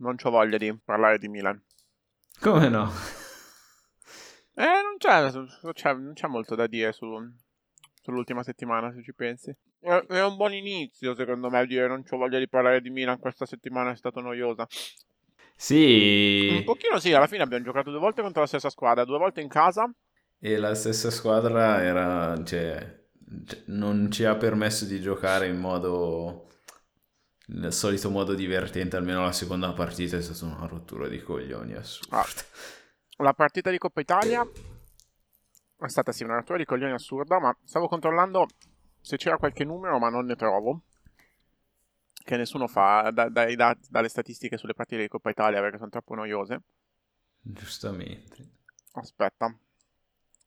non ho voglia di parlare di Milan. Come no? Eh, non c'è, c'è, non c'è molto da dire su, sull'ultima settimana, se ci pensi. È, è, un buon inizio, secondo me, dire non ho voglia di parlare di Milan, questa settimana è stata noiosa. Sì. Un pochino sì, alla fine abbiamo giocato due volte contro la stessa squadra, due volte in casa. E la stessa squadra era, cioè, non ci ha permesso di giocare in modo nel solito modo divertente, almeno la seconda partita è stata una rottura di coglioni assurda. Ah, la partita di Coppa Italia è stata sì una rottura di coglioni assurda, ma stavo controllando se c'era qualche numero, ma non ne trovo. Che nessuno fa da, dai dati, dalle statistiche sulle partite di Coppa Italia perché sono troppo noiose. Giustamente. Aspetta.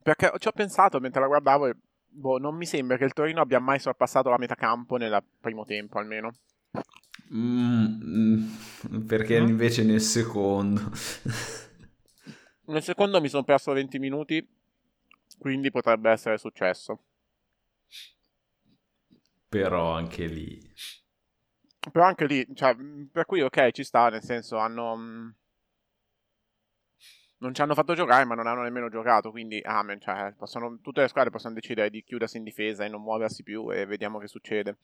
Perché ci ho pensato mentre la guardavo e boh, non mi sembra che il Torino abbia mai sorpassato la metà campo nel primo tempo almeno. Mm, perché mm? invece nel secondo... nel secondo mi sono perso 20 minuti, quindi potrebbe essere successo. Però anche lì... Però anche lì, cioè, per cui ok, ci sta, nel senso hanno... Mm, non ci hanno fatto giocare, ma non hanno nemmeno giocato, quindi amen, cioè, possono, tutte le squadre possono decidere di chiudersi in difesa e non muoversi più e vediamo che succede.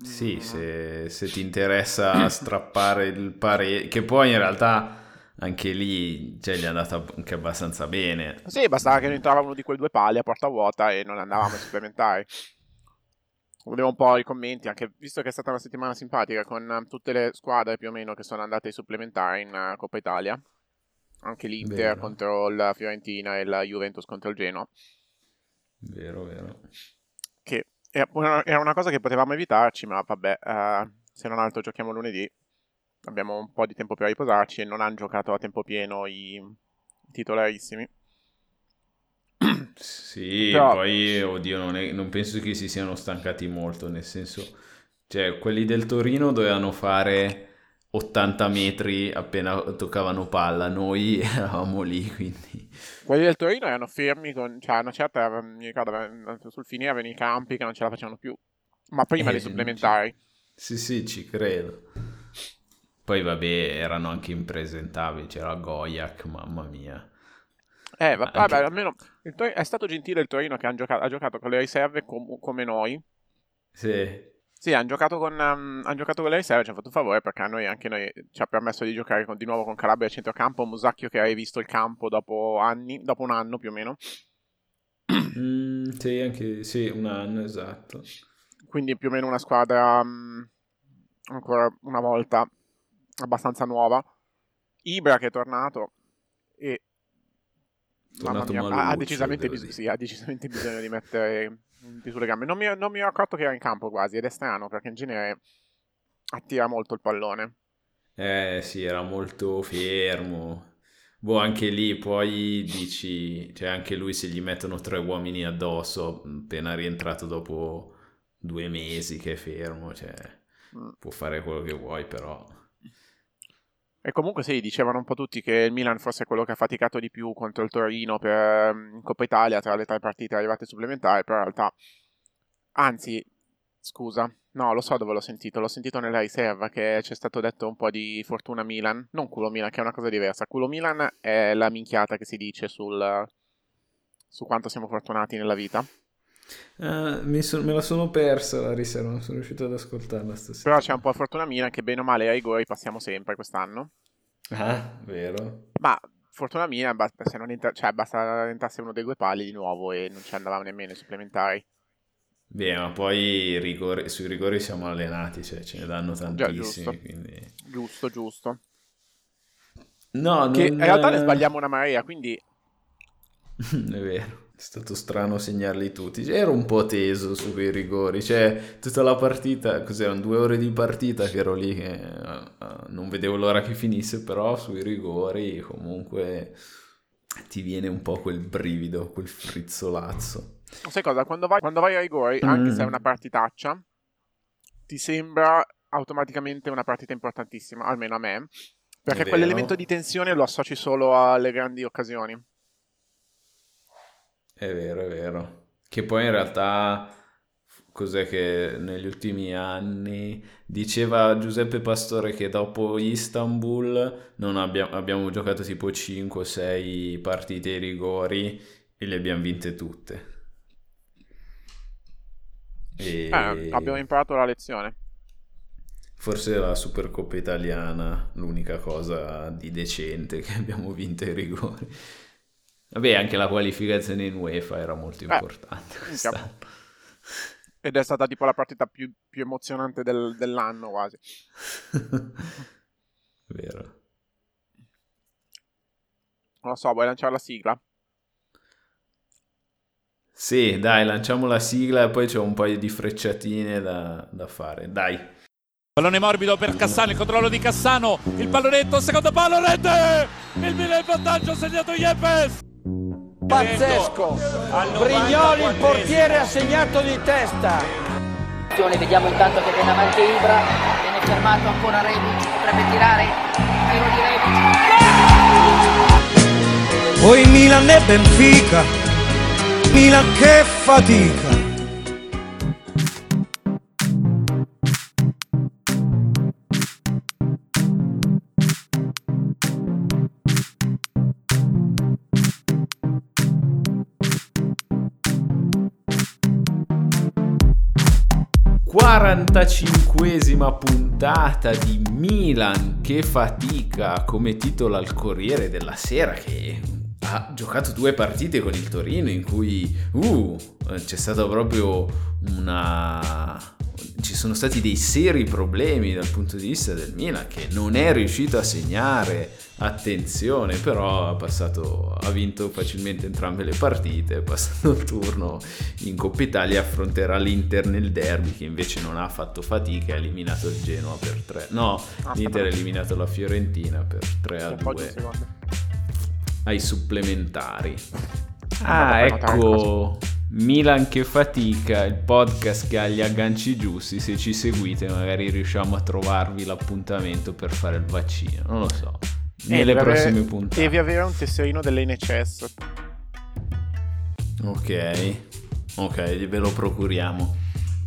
Sì, mm. se, se ti interessa strappare il pare... che poi in realtà anche lì cioè, gli è andata anche abbastanza bene. Sì, bastava che non entrava uno di quei due pali a porta vuota e non andavamo a supplementari. Volevo un po' i commenti, anche visto che è stata una settimana simpatica con tutte le squadre più o meno che sono andate ai supplementari in uh, Coppa Italia. Anche l'Inter vero. contro la Fiorentina e la Juventus contro il Genoa. Vero, vero. Era una cosa che potevamo evitarci, ma vabbè, uh, se non altro giochiamo lunedì, abbiamo un po' di tempo per riposarci e non hanno giocato a tempo pieno i, i titolarissimi. Sì, Però... poi, oddio, non, è, non penso che si siano stancati molto, nel senso, cioè, quelli del Torino dovevano fare 80 metri appena toccavano palla, noi eravamo lì, quindi... Quelli del Torino erano fermi, con, cioè una certa, mi ricordo, sul finire avevano i campi che non ce la facevano più, ma prima eh, dei supplementari. Sì, sì, ci credo. Poi vabbè, erano anche impresentabili, c'era Goyak, mamma mia. Eh, va- anche... vabbè, almeno Tor- è stato gentile il Torino che giocato, ha giocato con le riserve com- come noi. Sì. Sì, hanno giocato con, um, han giocato con le riserve, ci hanno fatto un favore perché a noi, anche noi ci ha permesso di giocare con, di nuovo con Calabria a centrocampo, Musacchio che hai visto il campo dopo anni, dopo un anno più o meno. Mm, sì, anche sì, un anno esatto. Quindi più o meno una squadra um, ancora una volta abbastanza nuova. Ibra che è tornato e tornato mia, ha, decisamente bis- sì, ha decisamente bisogno di mettere sulle gambe. Non mi, non mi ero accorto che era in campo quasi, ed è strano perché in genere attira molto il pallone. Eh sì, era molto fermo. Boh, anche lì poi dici, cioè anche lui se gli mettono tre uomini addosso, appena rientrato dopo due mesi che è fermo, cioè mm. può fare quello che vuoi però. E comunque sì, dicevano un po' tutti che il Milan fosse quello che ha faticato di più contro il Torino per um, Coppa Italia tra le tre partite arrivate supplementari, però in realtà, anzi, scusa, no, lo so dove l'ho sentito, l'ho sentito nella riserva che c'è stato detto un po' di fortuna Milan, non culo Milan, che è una cosa diversa. Culo Milan è la minchiata che si dice sul, su quanto siamo fortunati nella vita. Uh, so, me la sono persa la riserva, non sono riuscito ad ascoltarla stasera. Però c'è un po' fortuna mia che bene o male ai rigori passiamo sempre quest'anno. Ah, vero. Ma fortuna mia, basta, se non entra, cioè, basta entrasse uno dei due pali di nuovo e non ci andavamo nemmeno i supplementari. Beh, ma poi rigori, sui rigori siamo allenati, cioè ce ne danno tantissimi. Giusto. Quindi... giusto, giusto. No, che non... in realtà ne sbagliamo una marea, quindi... È vero. È stato strano segnarli tutti. Ero un po' teso su quei rigori. Cioè, tutta la partita, cos'erano due ore di partita che ero lì che uh, uh, non vedevo l'ora che finisse, però sui rigori comunque ti viene un po' quel brivido, quel frizzolazzo. Sai cosa? Quando vai, quando vai ai rigori, mm. anche se è una partitaccia, ti sembra automaticamente una partita importantissima, almeno a me. Perché quell'elemento di tensione lo associ solo alle grandi occasioni. È vero, è vero. Che poi in realtà cos'è che negli ultimi anni diceva Giuseppe Pastore che dopo Istanbul non abbiamo, abbiamo giocato tipo 5-6 partite ai rigori e le abbiamo vinte tutte. E... Eh, abbiamo imparato la lezione. Forse la Supercoppa italiana, l'unica cosa di decente che abbiamo vinto ai rigori. Vabbè, anche la qualificazione in UEFA era molto eh, importante. Eh, ed è stata tipo la partita più, più emozionante del, dell'anno quasi. Vero. Non lo so, vuoi lanciare la sigla? Sì, dai, lanciamo la sigla e poi c'è un paio di frecciatine da, da fare. Dai. Pallone morbido per Cassano, il controllo di Cassano, il pallonetto, secondo palo, rete! Il Milan in vantaggio, segnato Yepes! Pazzesco! Brignoli, il portiere, ha segnato di testa! Vediamo intanto che viene avanti Ibra, viene fermato ancora Rebic, potrebbe tirare, tiro di Rebic. Poi Milan e Benfica, Milan che fatica! 45esima puntata di Milan. Che fatica come titolo al Corriere della Sera che ha giocato due partite con il Torino in cui uh, c'è stata proprio una ci sono stati dei seri problemi dal punto di vista del Milan che non è riuscito a segnare attenzione però ha, passato, ha vinto facilmente entrambe le partite è passato il turno in Coppa Italia affronterà l'Inter nel derby che invece non ha fatto fatica ha eliminato il Genoa per 3 no ah, l'Inter ha eliminato la Fiorentina per 3 a 2 ai supplementari. Ah ecco Milan che fatica, il podcast che ha gli agganci giusti, se ci seguite magari riusciamo a trovarvi l'appuntamento per fare il vaccino, non lo so. Eh, Nelle prossime avere, puntate. Devi avere un tesserino dell'NHS. Ok, ok, ve lo procuriamo.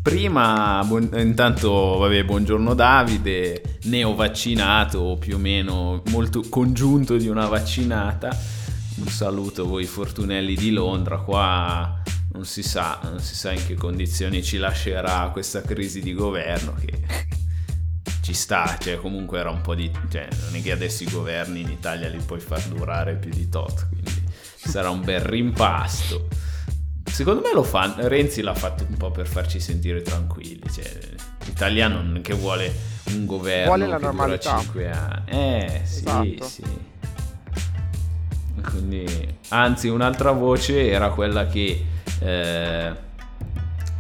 Prima, buon, intanto, vabbè, buongiorno Davide, neovaccinato più o meno, molto congiunto di una vaccinata. Un saluto a voi fortunelli di Londra, qua non si sa, non si sa in che condizioni ci lascerà questa crisi di governo che ci sta, cioè comunque era un po' di... cioè non è che adesso i governi in Italia li puoi far durare più di tot, quindi sarà un bel rimpasto. Secondo me lo fa, Renzi l'ha fatto un po' per farci sentire tranquilli, cioè l'Italia non che vuole un governo vuole la che normalità. dura 5 anni. Eh, sì, esatto. sì. Quindi, anzi, un'altra voce era quella che eh,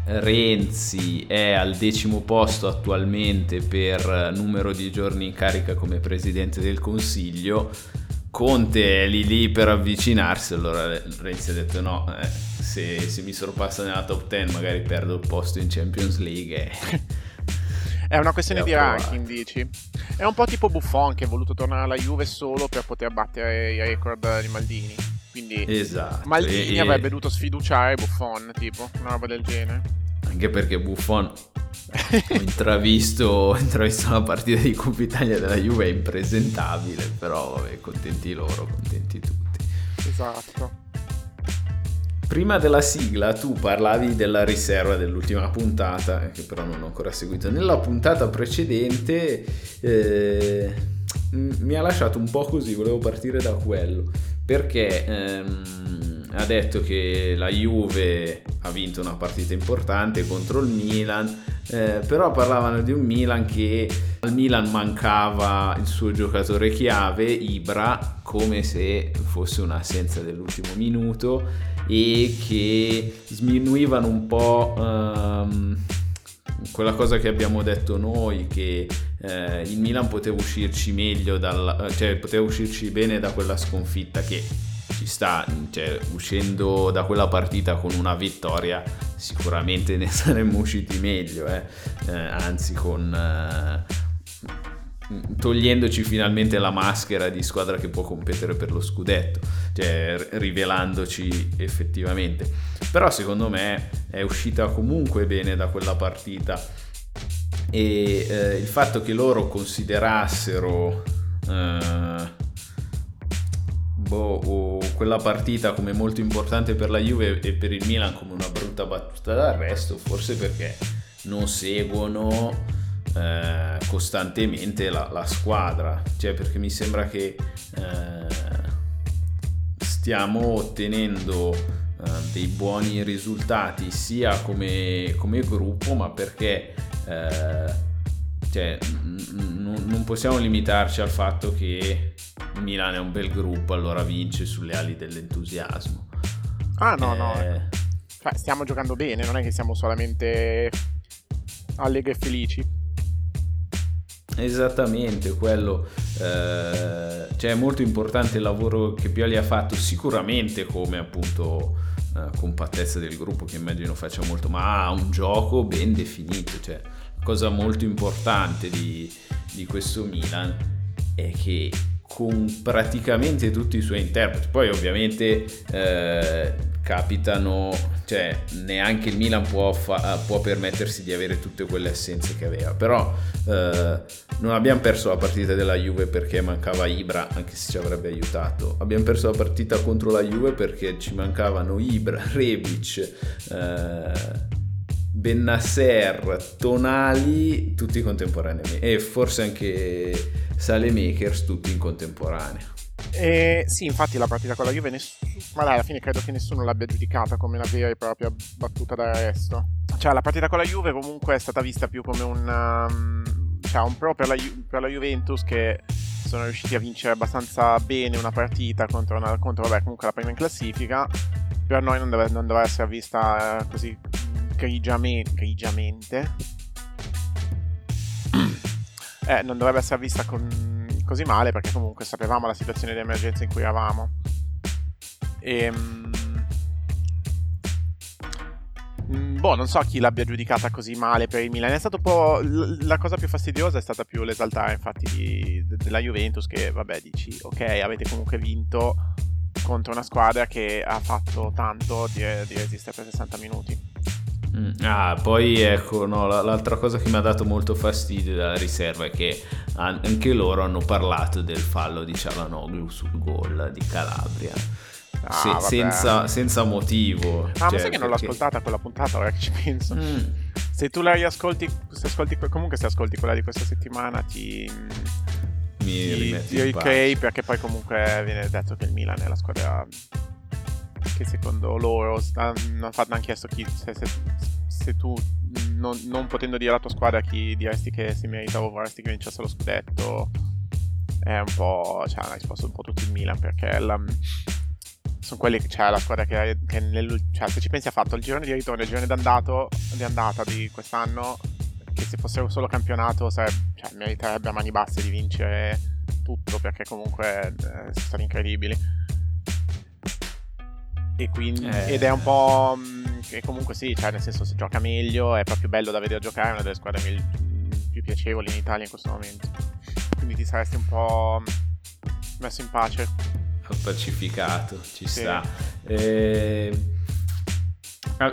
Renzi è al decimo posto attualmente per numero di giorni in carica come presidente del Consiglio. Conte è lì lì per avvicinarsi, allora Renzi ha detto no, eh, se, se, mi sorpassa nella top 10 magari perdo il posto in Champions League. È una questione di ranking, dici? È un po' tipo Buffon che ha voluto tornare alla Juve solo per poter battere i record di Maldini. Quindi esatto. Maldini e, avrebbe dovuto sfiduciare Buffon, tipo, una roba del genere. Anche perché Buffon ho intravisto, ho intravisto la partita di Coppa Italia della Juve, è impresentabile, però vabbè, contenti loro, contenti tutti. Esatto. Prima della sigla tu parlavi della riserva dell'ultima puntata, che però non ho ancora seguito. Nella puntata precedente eh, mi ha lasciato un po' così, volevo partire da quello perché ehm, ha detto che la Juve ha vinto una partita importante contro il Milan, eh, però parlavano di un Milan che al Milan mancava il suo giocatore chiave, Ibra, come se fosse un'assenza dell'ultimo minuto e che sminuivano un po'... Ehm, quella cosa che abbiamo detto noi che eh, il Milan poteva uscirci meglio dal, cioè poteva uscirci bene da quella sconfitta che ci sta, cioè, uscendo da quella partita con una vittoria sicuramente ne saremmo usciti meglio, eh? Eh, anzi con togliendoci finalmente la maschera di squadra che può competere per lo scudetto, cioè rivelandoci effettivamente. Però secondo me è uscita comunque bene da quella partita e eh, il fatto che loro considerassero eh, boh, quella partita come molto importante per la Juve e per il Milan come una brutta battuta d'arresto, forse perché non seguono eh, costantemente la, la, squadra, cioè perché mi sembra che eh, stiamo ottenendo eh, dei buoni risultati sia come, come gruppo, ma perché eh, cioè, n- non possiamo limitarci al fatto che Milan è un bel gruppo, allora vince sulle ali dell'entusiasmo. Ah no, no. Eh, cioè, stiamo giocando bene, non è che siamo solamente allegri e felici. Esattamente, quello. Eh, cioè è molto importante il lavoro che Pioli ha fatto, sicuramente come appunto eh, compattezza del gruppo che immagino faccia molto, ma ha un gioco ben definito, cioè cosa molto importante di, di questo Milan è che con praticamente tutti i suoi interpreti. Poi ovviamente eh, capitano, cioè neanche il Milan può, fa- può, permettersi di avere tutte quelle assenze che aveva, però eh, non abbiamo perso la partita della Juve perché mancava Ibra, anche se ci avrebbe aiutato. Abbiamo perso la partita contro la Juve perché ci mancavano Ibra, Rebic, eh, Bennasser, Tonali, tutti contemporaneamente e forse anche Salemakers tutti in contemporanea. Eh, sì, infatti la partita con la Juve, ness- ma dai, alla fine credo che nessuno l'abbia giudicata come una vera e propria battuta d'arresto. Cioè, la partita con la Juve comunque è stata vista più come un, um, cioè, un pro per la, Ju- per la, Juventus che sono riusciti a vincere abbastanza bene una partita contro, una, contro vabbè, comunque la prima in classifica. Per noi non deve, non deve essere vista eh, così grigiamente, grigiamente. eh, non dovrebbe essere vista con, così male perché comunque sapevamo la situazione di emergenza in cui eravamo. E, ehm, mm, boh, non so chi l'abbia giudicata così male per il Milan. È stato un po'. La cosa più fastidiosa è stata più l'esaltare, infatti, di, della Juventus. Che vabbè, dici, ok, avete comunque vinto contro una squadra che ha fatto tanto di, di resistere per 60 minuti. Mm, ah, poi ecco, no, l'altra cosa che mi ha dato molto fastidio della riserva è che anche loro hanno parlato del fallo di Cialanoglu sul gol di Calabria. Ah, Se, senza, senza, motivo. Ah, cioè, ma sai che perché... non l'ho ascoltata quella puntata, ora che ci penso. Mm. Se tu la riascolti, se ascolti, comunque se ascolti quella di questa settimana ti... Mi ti, ti ricrei perché poi comunque viene detto che il Milan è la squadra che secondo loro hanno, hanno chiesto chi, se, se, se tu non, non, potendo dire alla tua squadra chi diresti che si merita o vorresti che vincesse lo scudetto è un po' cioè hanno risposto un po' tutto il Milan perché la, sono quelli che c'è la squadra che, che nel, cioè, se ci pensi ha fatto il girone di ritorno e il girone d'andato, di andata di quest'anno che se fosse solo campionato sarebbe, cioè, meriterebbe a mani basse di vincere tutto perché comunque eh, sono stati incredibili e quindi, eh. ed è un po'. che mm, comunque sì, cioè nel senso se gioca meglio è proprio bello da vedere giocare, è una delle squadre mil- più piacevoli in Italia in questo momento. Quindi ti saresti un po' messo in pace. Pacificato, ci sì. sta. Eh,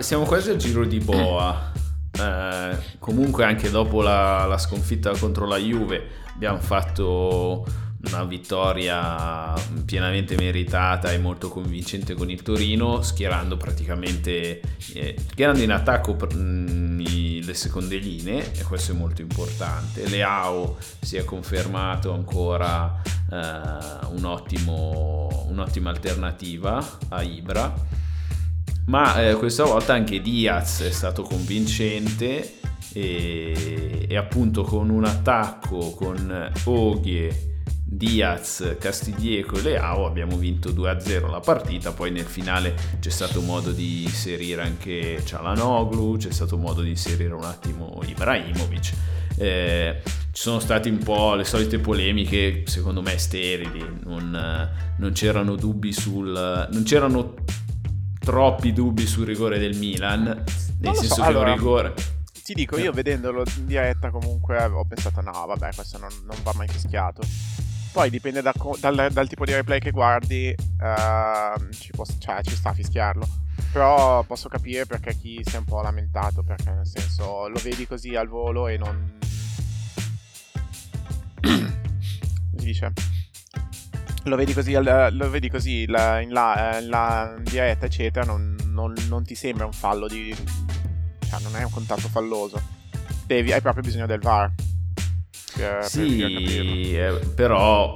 siamo quasi al giro di boa. Eh, comunque anche dopo la, la sconfitta contro la Juve abbiamo fatto una vittoria pienamente meritata e molto convincente con il Torino, schierando praticamente eh, schierando in attacco mh, i, le seconde linee e questo è molto importante. Leao si è confermato ancora eh, un ottimo, un'ottima alternativa a Ibra, ma eh, questa volta anche Diaz è stato convincente e, e appunto con un attacco con Oghie Diaz, Castiglieco e Leao abbiamo vinto 2-0 la partita, poi nel finale c'è stato modo di inserire anche Cialanoglu, c'è stato modo di inserire un attimo Ibrahimovic. Eh, ci sono state un po' le solite polemiche, secondo me sterili, non, non c'erano dubbi sul... non c'erano troppi dubbi sul rigore del Milan, nel senso so, che allora, un rigore ti dico, io vedendolo in diretta comunque ho pensato no, vabbè, questo non, non va mai fischiato. Poi dipende da dal, dal, tipo di replay che guardi, uh, ci, può, cioè, ci sta a fischiarlo. Però posso capire perché chi si è un po' lamentato, perché nel senso lo vedi così al volo e non... si dice? Lo vedi così, lo vedi così la, in, la, in, la, in diretta, eccetera, non, non, non ti sembra un fallo di... Cioè, non è un contatto falloso. Devi, hai proprio bisogno del VAR. Per, sì, per eh, però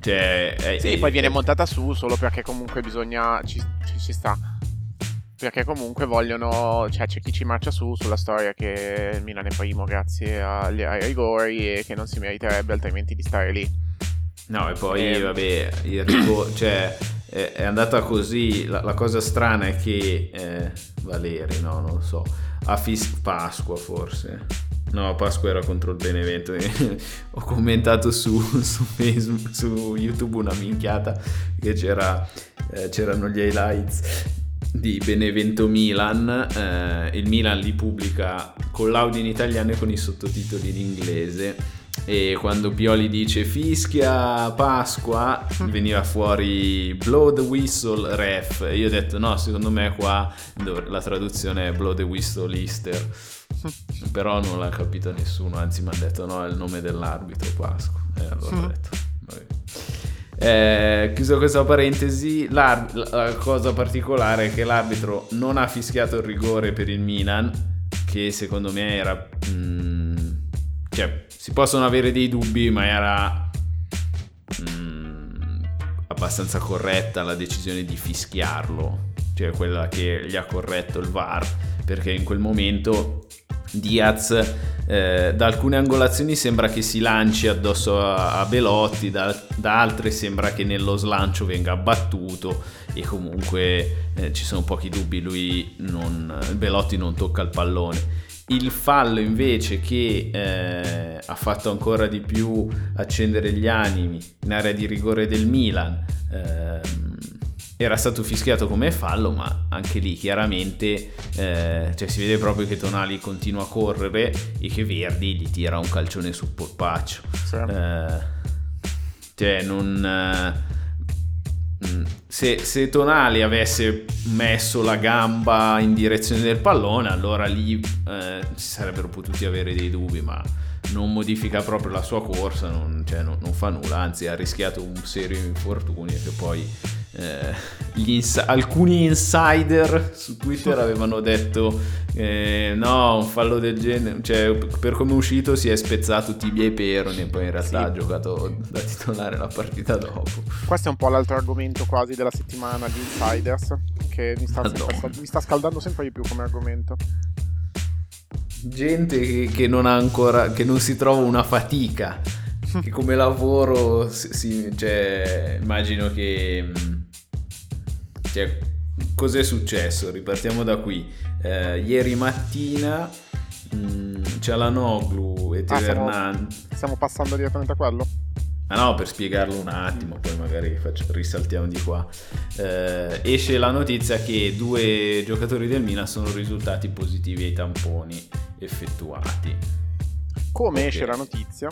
cioè, eh, sì, eh, poi viene montata su solo perché comunque bisogna. Ci, ci, ci, sta. Perché comunque vogliono. Cioè, c'è chi ci marcia su sulla storia che il Milan è primo grazie agli, ai rigori e che non si meriterebbe altrimenti di stare lì. No, e poi, e... Ehm. vabbè, il rigore. cioè, è, è, andata così. La, la, cosa strana è che. Eh, Valeri, no, non lo so. A Fis Pasqua forse No, Pasqua era contro il Benevento. Ho commentato su, su, Facebook, su YouTube una minchiata che c'era, eh, c'erano gli highlights di Benevento Milan. Eh, il Milan li pubblica con l'audio in italiano e con i sottotitoli in inglese. E quando Pioli dice fischia Pasqua, veniva fuori blow the whistle ref. E io ho detto no, secondo me qua la traduzione è blow the whistle Easter però non l'ha capito nessuno, anzi mi hanno detto no, è il nome dell'arbitro Pasqua. E allora ho detto, eh, chiuso questa parentesi, la cosa particolare è che l'arbitro non ha fischiato il rigore per il Milan, che secondo me era... Mm, cioè, si possono avere dei dubbi, ma era mm, abbastanza corretta la decisione di fischiarlo, cioè quella che gli ha corretto il VAR, perché in quel momento Diaz eh, da alcune angolazioni sembra che si lanci addosso a, a Belotti, da, da, altre sembra che nello slancio venga abbattuto e comunque eh, ci sono pochi dubbi, lui non, Belotti non tocca il pallone. Il fallo invece che eh, ha fatto ancora di più accendere gli animi in area di rigore del Milan ehm, era stato fischiato come fallo, ma anche lì chiaramente eh, cioè si vede proprio che Tonali continua a correre e che Verdi gli tira un calcione sul polpaccio. Sì. Eh, cioè non... Eh, mm, se, se, Tonali avesse messo la gamba in direzione del pallone, allora lì eh, si sarebbero potuti avere dei dubbi, ma non modifica proprio la sua corsa, non, cioè, non, non fa nulla, anzi ha rischiato un serio infortunio che poi eh, ins- alcuni insider su Twitter avevano detto eh, no, un fallo del genere, cioè per come è uscito si è spezzato tibia e peroni e poi in realtà sì. ha giocato da titolare la partita dopo. Questo è un po' l'altro argomento quasi della settimana di insiders che mi sta, mi sta scaldando sempre di più come argomento gente che, non ha ancora che non si trova una fatica che come lavoro si, cioè, immagino che cioè, cos'è successo? Ripartiamo da qui. Eh, ieri mattina mh, mm, c'è la Noglu e Teo ah, stiamo, stiamo passando direttamente a quello? Ah no, per spiegarlo un attimo, poi magari faccio, risaltiamo di qua. Eh, esce la notizia che due giocatori del Milan sono risultati positivi ai tamponi effettuati. Come okay. esce la notizia?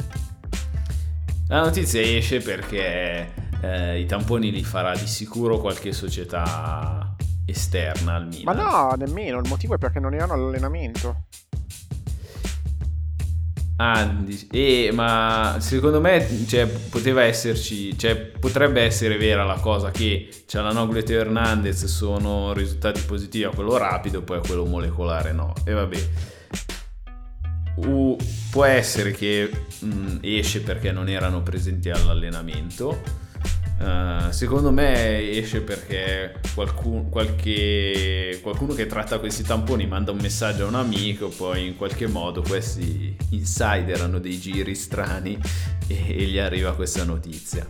La notizia esce perché eh, i tamponi li farà di sicuro qualche società esterna al Milan. Ma no, nemmeno, il motivo è perché non erano all'allenamento. Ah, eh, ma secondo me cioè, poteva esserci, cioè, potrebbe essere vera la cosa che Cialanoglu e Teo Hernandez sono risultati positivi a quello rapido, poi a quello molecolare no. E vabbè. Uh, può essere che mh, mm, esce perché non erano presenti all'allenamento Uh, secondo me esce perché qualcuno, qualche, qualcuno che tratta questi tamponi manda un messaggio a un amico, poi in qualche modo questi insider hanno dei giri strani e, e gli arriva questa notizia.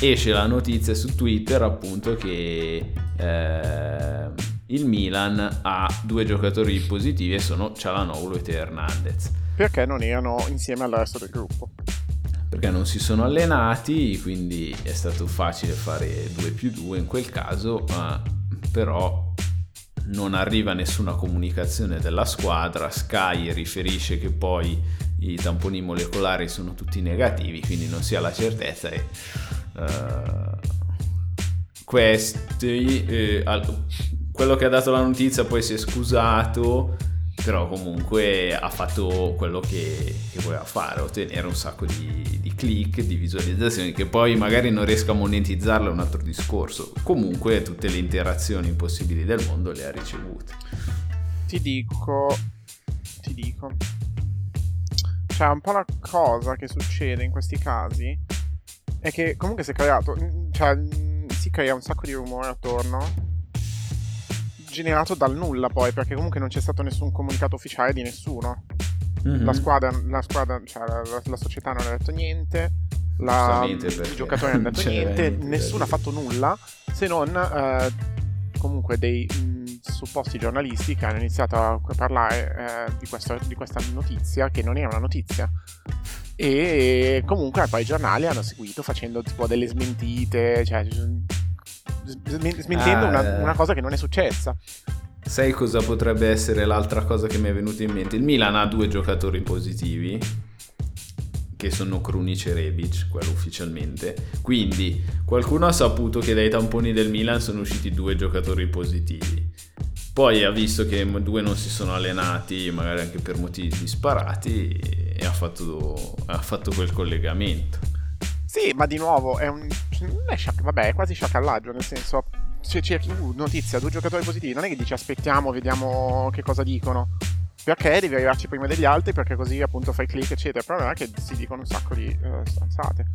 Esce la notizia su Twitter appunto che eh, il Milan ha due giocatori positivi e sono Cialanoglu e Hernandez. Perché non erano insieme al resto del gruppo? Perché non si sono allenati, quindi è stato facile fare 2 più 2 in quel caso, ma però non arriva nessuna comunicazione della squadra, Sky riferisce che poi i tamponi molecolari sono tutti negativi, quindi non si ha la certezza e uh, questi, eh, quello che ha dato la notizia poi si è scusato però comunque ha fatto quello che, che voleva fare, ottenere un sacco di, di, click, di visualizzazioni, che poi magari non riesca a monetizzarle è un altro discorso. Comunque tutte le interazioni possibili del mondo le ha ricevute. Ti dico, ti dico, cioè un po' la cosa che succede in questi casi è che comunque si è creato, cioè si crea un sacco di rumore attorno generato dal nulla poi, perché comunque non c'è stato nessun comunicato ufficiale di nessuno. Mm-hmm. La squadra, la, squadra cioè la, la, società non ha detto niente, la, i giocatori non hanno detto niente, niente nessuno ha fatto nulla se non eh, comunque dei mh, supposti giornalisti che hanno iniziato a parlare eh, di, questo, di questa notizia che non era una notizia e comunque poi i giornali hanno seguito facendo tipo delle smentite, cioè smentendo ah, una, una cosa che non è successa. Sai cosa potrebbe essere l'altra cosa che mi è venuta in mente? Il Milan ha due giocatori positivi che sono Krunic e Rebic, quello ufficialmente. Quindi qualcuno ha saputo che dai tamponi del Milan sono usciti due giocatori positivi. Poi ha visto che due non si sono allenati, magari anche per motivi disparati, e ha fatto, ha fatto quel collegamento. Sì, ma di nuovo è un. Non è sciac- vabbè, è quasi sciacallaggio, nel senso. Se cerchi uh, notizia, due giocatori positivi, non è che dici aspettiamo, vediamo che cosa dicono. Perché devi arrivarci prima degli altri, perché così appunto fai click, eccetera. Il problema è che si dicono un sacco di uh, stanzate.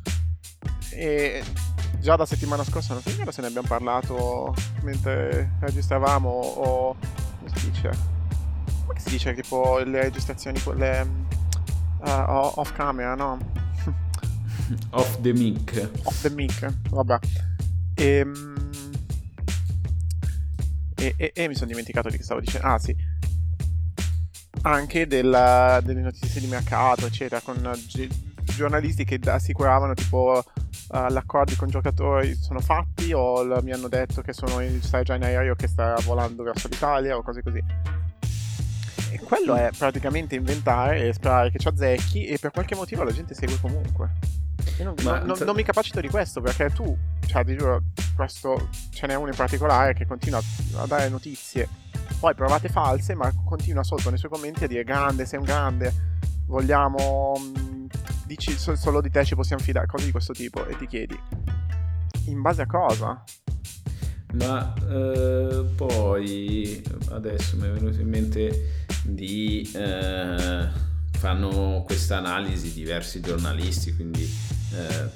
E già da settimana scorsa, non so se ne abbiamo parlato mentre registravamo o. come si dice? Come si dice tipo le registrazioni, quelle. Uh, off camera, no? Off the mic. Off the mic, vabbè. Ehm, e, e, e, mi sono dimenticato di che stavo dicendo. Ah, sì. Anche della, delle notizie di mercato, eccetera, con gi- giornalisti che assicuravano tipo uh, gli accordi con giocatori sono fatti o l- mi hanno detto che sono in, stai già in aereo che sta volando verso l'Italia o cose così. E quello è praticamente inventare e sperare che ci azzecchi e per qualche motivo la gente segue comunque. Io non, Ma, non, non, mi capacito di questo perché tu, cioè ti giuro, questo ce n'è uno in particolare che continua a dare notizie, poi provate false, ma continua sotto nei suoi commenti a dire grande, sei un grande, vogliamo, mm, dici solo di te ci possiamo fidare, cose di questo tipo, e ti chiedi, in base a cosa? Ma eh, poi adesso mi è venuto in mente di... Eh fanno questa analisi diversi giornalisti, quindi eh,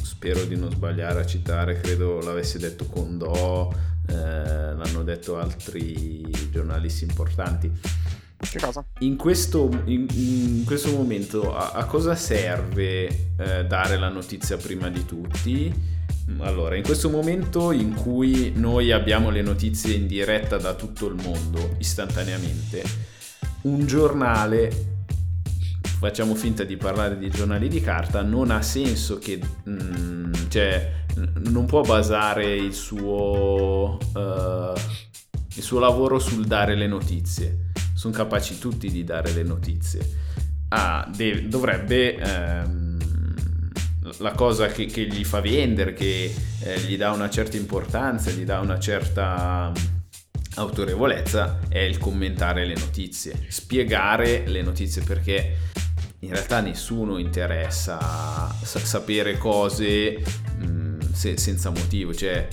spero di non sbagliare a citare, credo l'avesse detto Condò, eh, l'hanno detto altri giornalisti importanti. Che cosa? In questo, in, in questo momento a, a, cosa serve eh, dare la notizia prima di tutti? Allora, in questo momento in cui noi abbiamo le notizie in diretta da tutto il mondo istantaneamente, un giornale facciamo finta di parlare di giornali di carta, non ha senso che mm, cioè, non può basare il suo, uh, il suo lavoro sul dare le notizie. Sono capaci tutti di dare le notizie. Ah, de- dovrebbe ehm, la cosa che, che, gli fa vendere, che eh, gli dà una certa importanza, gli dà una certa autorevolezza è il commentare le notizie, spiegare le notizie perché in realtà nessuno interessa sa- sapere cose mh, mm, se- senza motivo, cioè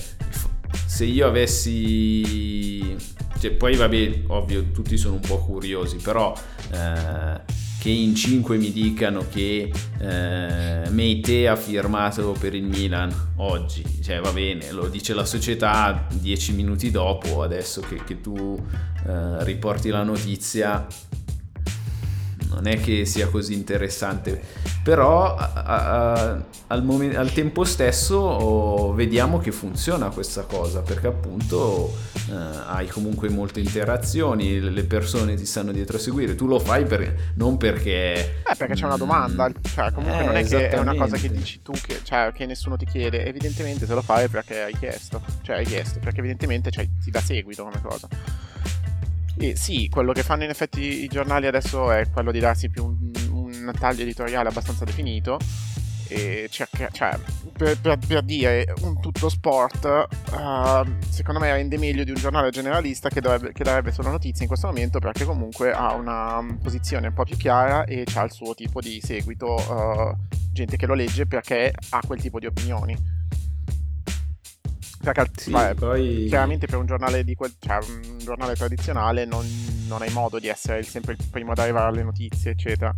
se io avessi... Cioè, poi vabbè, ovvio, tutti sono un po' curiosi, però eh, che in 5 mi dicano che eh, Meite ha firmato per il Milan oggi, cioè va bene, lo dice la società 10 minuti dopo, adesso che, che tu eh, riporti la notizia non è che sia così interessante, però a, a, al, momen- al, tempo stesso oh, vediamo che funziona questa cosa, perché appunto eh, hai comunque molte interazioni, le persone ti stanno dietro a seguire, tu lo fai per, non perché... Eh, perché c'è una mm, domanda, cioè comunque eh, non è che è una cosa che dici tu, che, cioè, che nessuno ti chiede, evidentemente te lo fai perché hai chiesto, cioè hai chiesto, perché evidentemente cioè, ti dà seguito come cosa. E sì, quello che fanno in effetti i giornali adesso è quello di darsi più un, un taglio editoriale abbastanza definito e cerca, cioè, per, per, per, dire un tutto sport, uh, secondo me rende meglio di un giornale generalista che, dovrebbe, che darebbe solo notizie in questo momento perché comunque ha una posizione un po' più chiara e ha il suo tipo di seguito, uh, gente che lo legge perché ha quel tipo di opinioni. Perché sì, vabbè, poi... chiaramente per un giornale, quel, cioè, un giornale tradizionale non, non, hai modo di essere sempre il primo ad arrivare alle notizie, eccetera.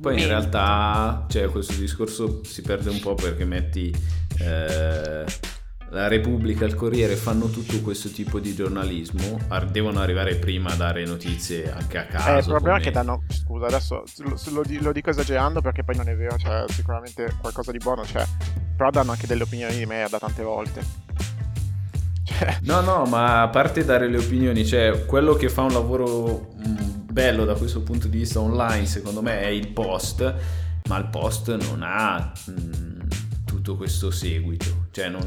Poi in realtà cioè, questo discorso si perde un po' perché metti eh, la Repubblica, il Corriere fanno tutto questo tipo di giornalismo, devono arrivare prima a dare notizie anche a caso. Eh, il problema come... è che danno, scusa, adesso lo, lo, lo, dico esagerando perché poi non è vero, cioè sicuramente qualcosa di buono c'è, però danno anche delle opinioni di merda tante volte. Cioè... No, no, ma a parte dare le opinioni, cioè quello che fa un lavoro mm, bello da questo punto di vista online, secondo me, è il post, ma il post non ha... Mh, mm, tutto questo seguito. Cioè, non.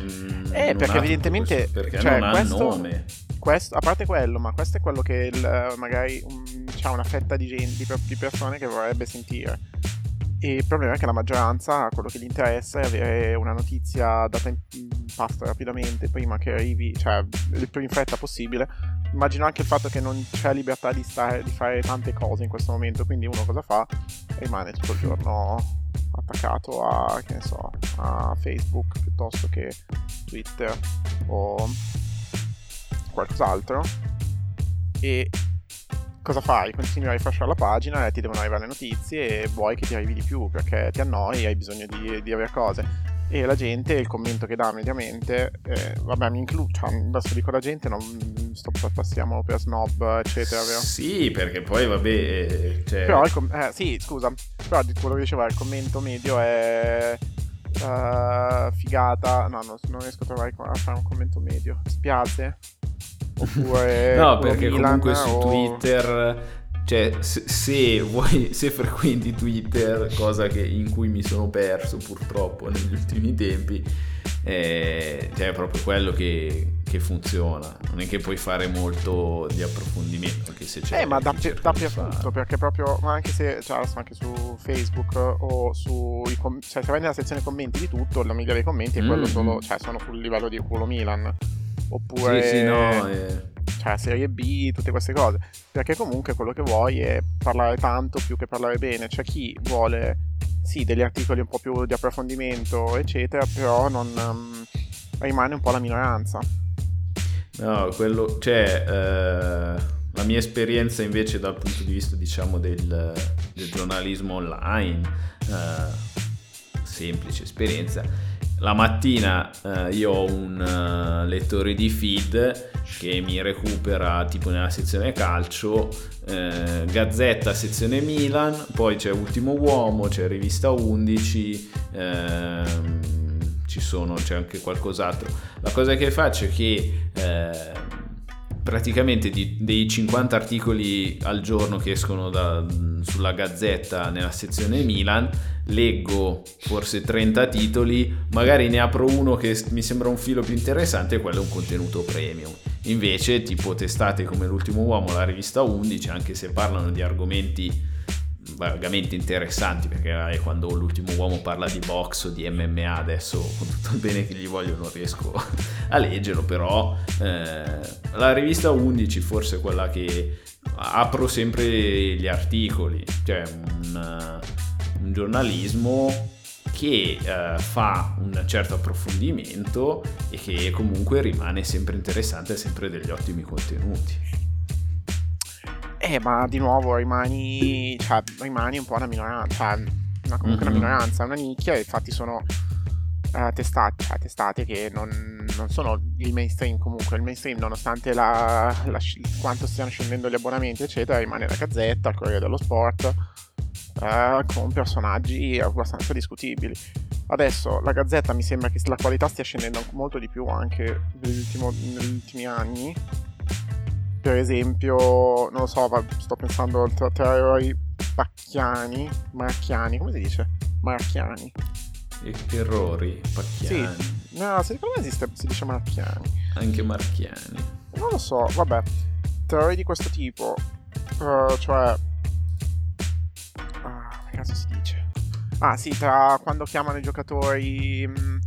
Eh, non perché evidentemente. Questo, perché cioè, non questo, ha nome. Questo, a parte quello, ma questo è quello che il, magari um, c'è una fetta di, gente, di persone che vorrebbe sentire. E il problema è che la maggioranza, quello che gli interessa è avere una notizia data in pasto rapidamente prima che arrivi, cioè il più in fretta possibile. Immagino anche il fatto che non c'è libertà di, stare, di fare tante cose in questo momento, quindi uno cosa fa? Rimane tutto il giorno attaccato a, che ne so, a Facebook piuttosto che Twitter o qualcos'altro. E cosa fai? Continui a rifasciare la pagina e ti devono arrivare le notizie e vuoi che ti arrivi di più perché ti annoi e hai bisogno di, di avere cose. E la gente, il commento che dà mediamente, eh, vabbè, mi includo, cioè, adesso dico la gente, non sto, passiamo per snob, eccetera, vero? Sì, perché poi, vabbè, eh, cioè... Però, com- eh, sì, scusa, però quello che diceva, il commento medio è... Uh, figata, no, no, non riesco a trovare a fare un commento medio. Spiace? Oppure no, perché Milan comunque su Twitter cioè se, se, vuoi, se frequenti Twitter, cosa che, in cui mi sono perso purtroppo negli ultimi tempi, eh, cioè è proprio quello che, che, funziona. Non è che puoi fare molto di approfondimento, anche se c'è... Eh, ma dappertutto, perché proprio, anche se, cioè, anche su Facebook o su... Cioè se vai nella sezione commenti di tutto, la media dei commenti è quello mm-hmm. solo, cioè sono sul livello di culo Milan. Oppure... Sì, sì, no, eh cioè Serie B, tutte queste cose. Perché comunque quello che vuoi è parlare tanto più che parlare bene. C'è chi vuole, sì, degli articoli un po' più di approfondimento, eccetera, però non um, rimane un po' la minoranza. No, quello, cioè, eh, la mia esperienza invece dal punto di vista, diciamo, del, del giornalismo online, eh, semplice esperienza, la mattina eh, io ho un uh, lettore di feed che mi recupera tipo nella sezione calcio, eh, Gazzetta sezione Milan, poi c'è Ultimo Uomo, c'è Rivista 11, ehm, ci sono, c'è anche qualcos'altro. La cosa che faccio è che eh, praticamente di, dei 50 articoli al giorno che escono da, sulla Gazzetta nella sezione Milan, leggo forse 30 titoli, magari ne apro uno che mi sembra un filo più interessante e quello è un contenuto premium. Invece, tipo testate come L'ultimo uomo, la rivista 11, anche se parlano di argomenti vagamente interessanti perché è quando l'ultimo uomo parla di box o di MMA adesso con tutto il bene che gli voglio non riesco a leggerlo però eh, la rivista 11 forse è quella che apro sempre gli articoli cioè un, un giornalismo che eh, fa un certo approfondimento e che comunque rimane sempre interessante e sempre degli ottimi contenuti eh, ma di nuovo rimani, cioè, rimani un po' una minoranza, cioè, una, comunque mm-hmm. una minoranza, una nicchia, infatti sono... uh, testate, cioè, testate che non, non, sono il mainstream comunque, il mainstream nonostante la, la, quanto stiano scendendo gli abbonamenti eccetera rimane la Gazzetta, il Corriere dello Sport uh, con personaggi abbastanza discutibili. Adesso la Gazzetta mi sembra che la qualità stia scendendo molto di più anche negli ultimi anni. Per esempio, non lo so, sto pensando tra, tra eroi pacchiani, marchiani, come si dice? Marchiani errori pacchiani. Sì, no, secondo me esiste, si dice marchiani. Anche marchiani. Non lo so, vabbè. Teorie di questo tipo, uh, cioè... Che cazzo si dice? Ah sì, tra quando chiamano i giocatori... Mh,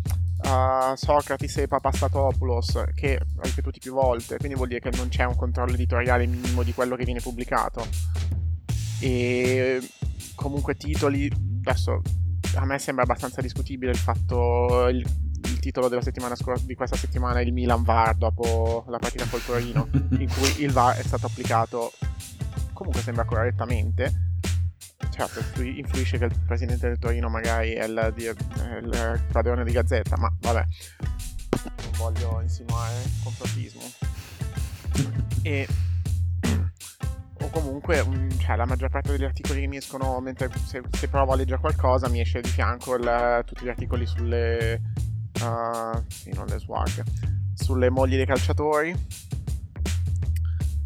uh, Socrates e Papastatopoulos che ripetuti più volte, quindi vuol dire che non c'è un controllo editoriale minimo di quello che viene pubblicato. E comunque titoli, adesso a me sembra abbastanza discutibile il fatto, il, il titolo della settimana scorsa, di questa settimana è il Milan VAR dopo la partita col Torino, in cui il VAR è stato applicato, comunque sembra correttamente. Certo, influisce che il presidente del Torino magari è il, il padrone di Gazzetta, ma vabbè, non voglio insinuare complottismo. E o comunque cioè, la maggior parte degli articoli che mi escono mentre se, se provo a leggere qualcosa mi esce di fianco il, tutti gli articoli sulle uh, sì, non le swag sulle mogli dei calciatori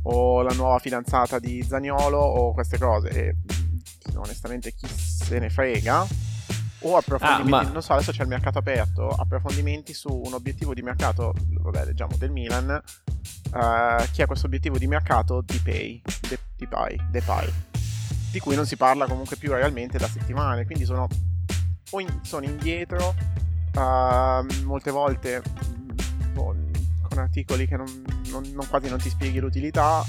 o la nuova fidanzata di Zagnolo o queste cose e onestamente chi se ne frega. O approfondimenti, ah, ma... non so, adesso c'è il mercato aperto, approfondimenti su un obiettivo di mercato, vabbè, leggiamo del Milan, uh, chi ha questo obiettivo di mercato? Di Pay, De, di Pay, De Pay, di cui non si parla comunque più realmente da settimane, quindi sono, in, sono indietro, uh, molte volte boh, con articoli che non, non, non, quasi non ti spieghi l'utilità,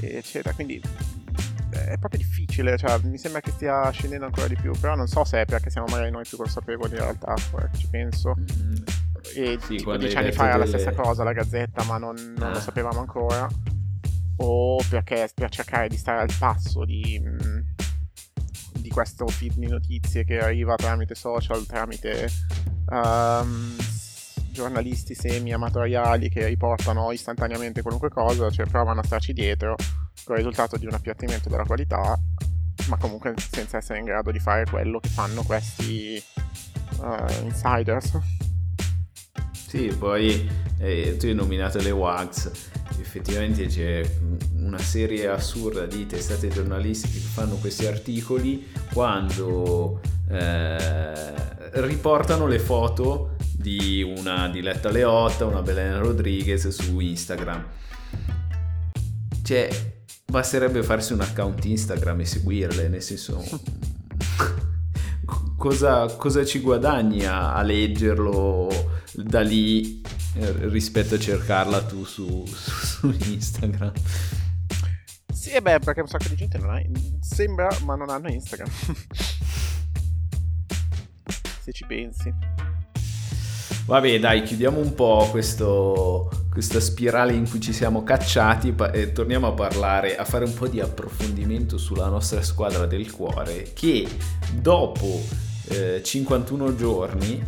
eccetera, quindi è proprio difficile, cioè, mi sembra che stia scendendo ancora di più, però non so se è perché siamo magari noi più consapevoli in realtà, ci penso. Mm. E sì, tipo dieci anni fa era delle... la stessa cosa la Gazzetta, ma non, non ah. lo sapevamo ancora. O perché per cercare di stare al passo di, mm, di questo feed di notizie che arriva tramite social, tramite um, giornalisti semi-amatoriali che riportano istantaneamente qualunque cosa, cioè provano a starci dietro con il risultato di un appiattimento della qualità, ma comunque senza essere in grado di fare quello che fanno questi uh, insiders. Sì, poi eh, tu hai nominato le WAGs, effettivamente c'è una serie assurda di testate giornalistiche che fanno questi articoli quando eh, riportano le foto di una Diletta Leotta, una Belen Rodriguez su Instagram. Cioè, basterebbe farsi un account Instagram e seguirle, nel senso... cosa, cosa, ci guadagni a, a, leggerlo da lì rispetto a cercarla tu su, su, su Instagram? Sì, e beh, perché un sacco di gente non ha... Sembra, ma non hanno Instagram. Se ci pensi. Vabbè, dai, chiudiamo un po' questo, questa spirale in cui ci siamo cacciati e torniamo a parlare, a fare un po' di approfondimento sulla nostra squadra del cuore che dopo eh, 51 giorni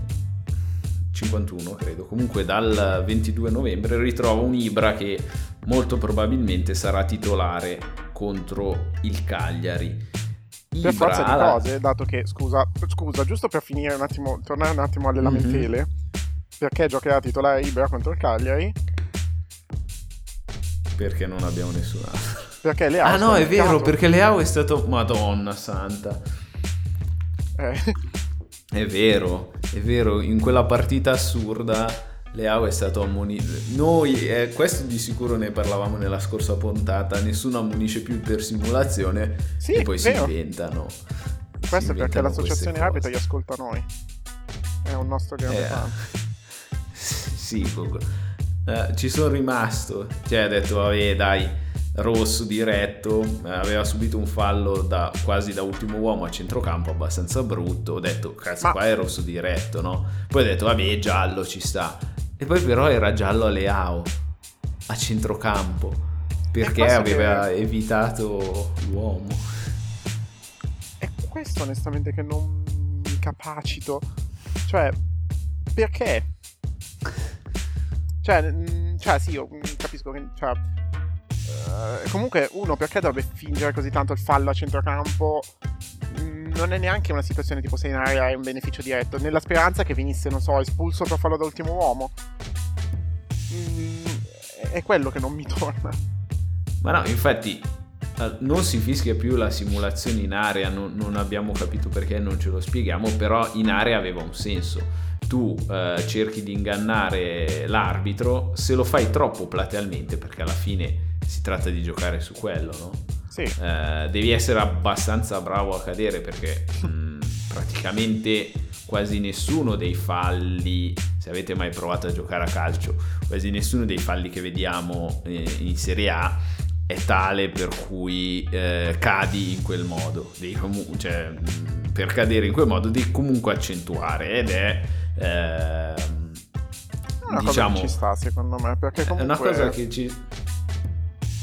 51 credo, comunque dal 22 novembre ritrova un Ibra che molto probabilmente sarà titolare contro il Cagliari. Ibra per forza di cose, dato che, scusa, scusa, giusto per finire un attimo, tornare un attimo alle lamentele, mm-hmm perché giocherà titolare Ibra contro il Cagliari? Perché non abbiamo nessun altro. Perché Leao Ah no, è vero, caso. perché Leao è stato... Madonna santa. Eh. È vero, è vero, in quella partita assurda Leao è stato ammonito. Noi, eh, questo di sicuro ne parlavamo nella scorsa puntata, nessuno ammonisce più per simulazione sì, e poi si inventano. Questo è perché l'associazione arbitri ascolta noi. È un nostro grande eh. fan sì, eh, ci sono rimasto. Cioè, ha detto, vabbè, dai, rosso diretto. Aveva subito un fallo da, quasi da ultimo uomo a centrocampo, abbastanza brutto. Ho detto, cazzo, Ma... qua è rosso diretto, no? Poi ho detto, vabbè, giallo ci sta. E poi però era giallo a Leao, a centrocampo. Perché aveva che... evitato l'uomo. È questo onestamente che non mi capacito. Cioè, perché? Cioè, cioè sì, io capisco che... Cioè, eh, comunque, uno, perché dovrebbe fingere così tanto il fallo a centrocampo? Mm, non è neanche una situazione tipo sei in area e un beneficio diretto, nella speranza che venisse, non so, espulso per fallo da ultimo uomo. Mm, è quello che non mi torna. Ma no, infatti eh, non si fischia più la simulazione in area, non, non, abbiamo capito perché, non ce lo spieghiamo, però in area aveva un senso. Tu eh, cerchi di ingannare l'arbitro, se lo fai troppo platealmente, perché alla fine si tratta di giocare su quello, no? Sì. Eh, devi essere abbastanza bravo a cadere perché mh, mm, praticamente quasi nessuno dei falli, se avete mai provato a giocare a calcio, quasi nessuno dei falli che vediamo eh, in Serie A è tale per cui eh, cadi in quel modo, devi comunque, cioè, per cadere in quel modo devi comunque accentuare ed è... Eh, una diciamo, cosa che ci sta secondo me, perché comunque... È una cosa che ci...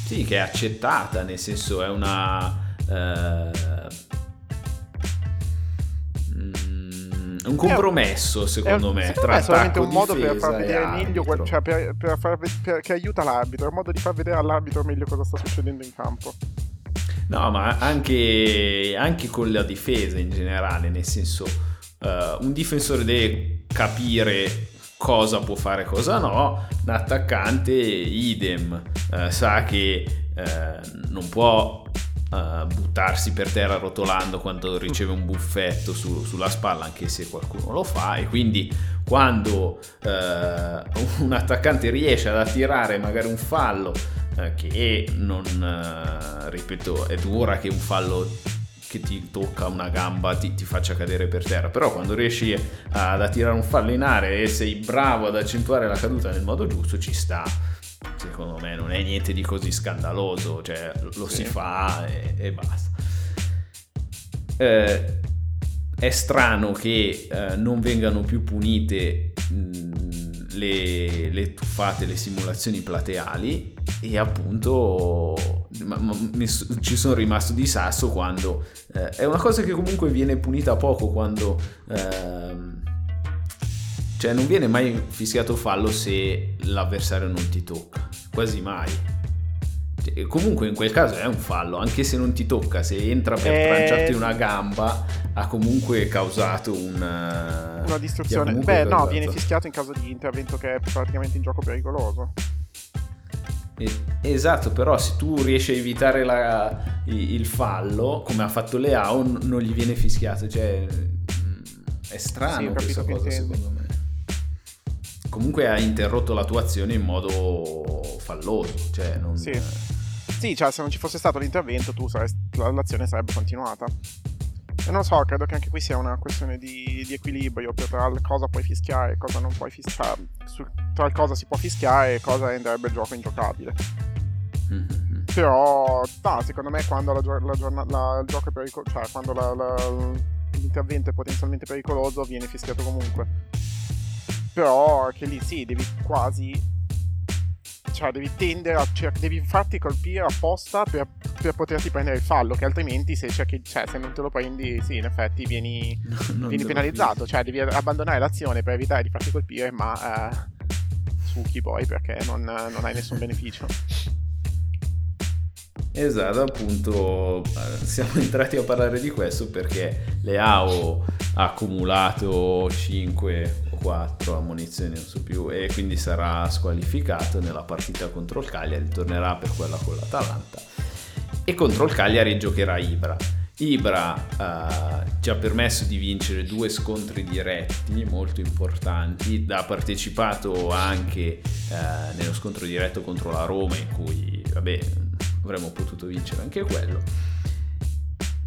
Sì, che è accettata, nel senso è una... Eh, un compromesso secondo me secondo tra me è solamente un modo per far vedere meglio cioè per, per far, per, che aiuta l'arbitro è un modo di far vedere all'arbitro meglio cosa sta succedendo in campo. No ma anche, anche con la difesa in generale nel senso uh, un difensore deve capire cosa può fare cosa no un attaccante idem uh, sa che uh, non può uh, buttarsi per terra rotolando quando riceve un buffetto su, sulla spalla, anche se qualcuno lo fa, e quindi quando uh, un attaccante riesce ad attirare magari un fallo uh, che non, ripeto, è dura che un fallo che ti tocca una gamba ti, ti, faccia cadere per terra però quando riesci ad attirare un fallo in area e sei bravo ad accentuare la caduta nel modo giusto ci sta secondo me non è niente di così scandaloso, cioè lo sì. si fa e, e basta. Eh, è strano che eh, non vengano più punite mh, le, le, tuffate, le simulazioni plateali e appunto ma, ma, ci sono rimasto di sasso quando eh, è una cosa che comunque viene punita poco quando ehm, cioè non viene mai fischiato fallo se l'avversario non ti tocca, quasi mai. Comunque in quel caso è un fallo, anche se non ti tocca, se entra per eh... tranciarti una gamba ha comunque causato una, una distruzione. Beh causato... no, viene fischiato in caso di intervento che è praticamente in gioco pericoloso. Esatto, però se tu riesci a evitare la, il fallo, come ha fatto Leao, non gli viene fischiato. Cioè, mm, è strano sì, questa cosa, secondo me comunque ha interrotto la tua azione in modo falloso. Cioè non... Sì. Sì, cioè se non ci fosse stato l'intervento tu saresti, l'azione sarebbe continuata. E non so, credo che anche qui sia una questione di, di equilibrio tra cosa puoi fischiare e cosa non puoi fischiare. Su, tra cosa si può fischiare e cosa renderebbe il gioco ingiocabile. Mm-hmm. Però, no, secondo me quando la, la, la, il gioco è pericoloso, cioè quando l'intervento è potenzialmente pericoloso viene fischiato comunque però che lì sì, devi quasi cioè devi tendere a cioè, devi farti colpire apposta per, per, poterti prendere il fallo che altrimenti se, cerchi, cioè, se non te lo prendi sì in effetti vieni, no, vieni penalizzato. Cioè devi abbandonare l'azione per evitare di farti colpire ma eh, succhi poi perché non, non hai nessun beneficio. Esatto, appunto siamo entrati a parlare di questo perché Leao ha accumulato 5 o 4 ammonizioni, non so più, e quindi sarà squalificato nella partita contro il Cagliari, tornerà per quella con l'Atalanta e contro il Cagliari giocherà Ibra. Ibra uh, ci ha permesso di vincere due scontri diretti molto importanti, ha partecipato anche uh, nello scontro diretto contro la Roma in cui, vabbè, avremmo potuto vincere anche quello.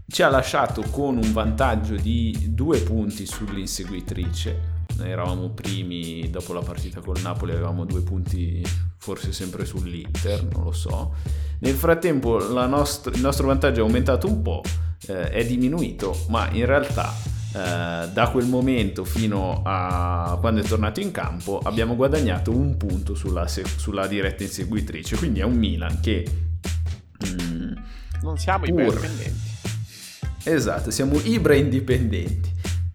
Ci ha lasciato con un vantaggio di due punti sull'inseguitrice. Eravamo primi dopo la partita col Napoli, avevamo due punti forse sempre sull'Inter, non lo so. Nel frattempo nost- il nostro vantaggio è aumentato un po', eh, è diminuito, ma in realtà eh, da quel momento fino a quando è tornato in campo abbiamo guadagnato un punto sulla, sulla diretta inseguitrice. Quindi è un Milan che non siamo pur... indipendenti. Esatto, siamo Ibra indipendenti.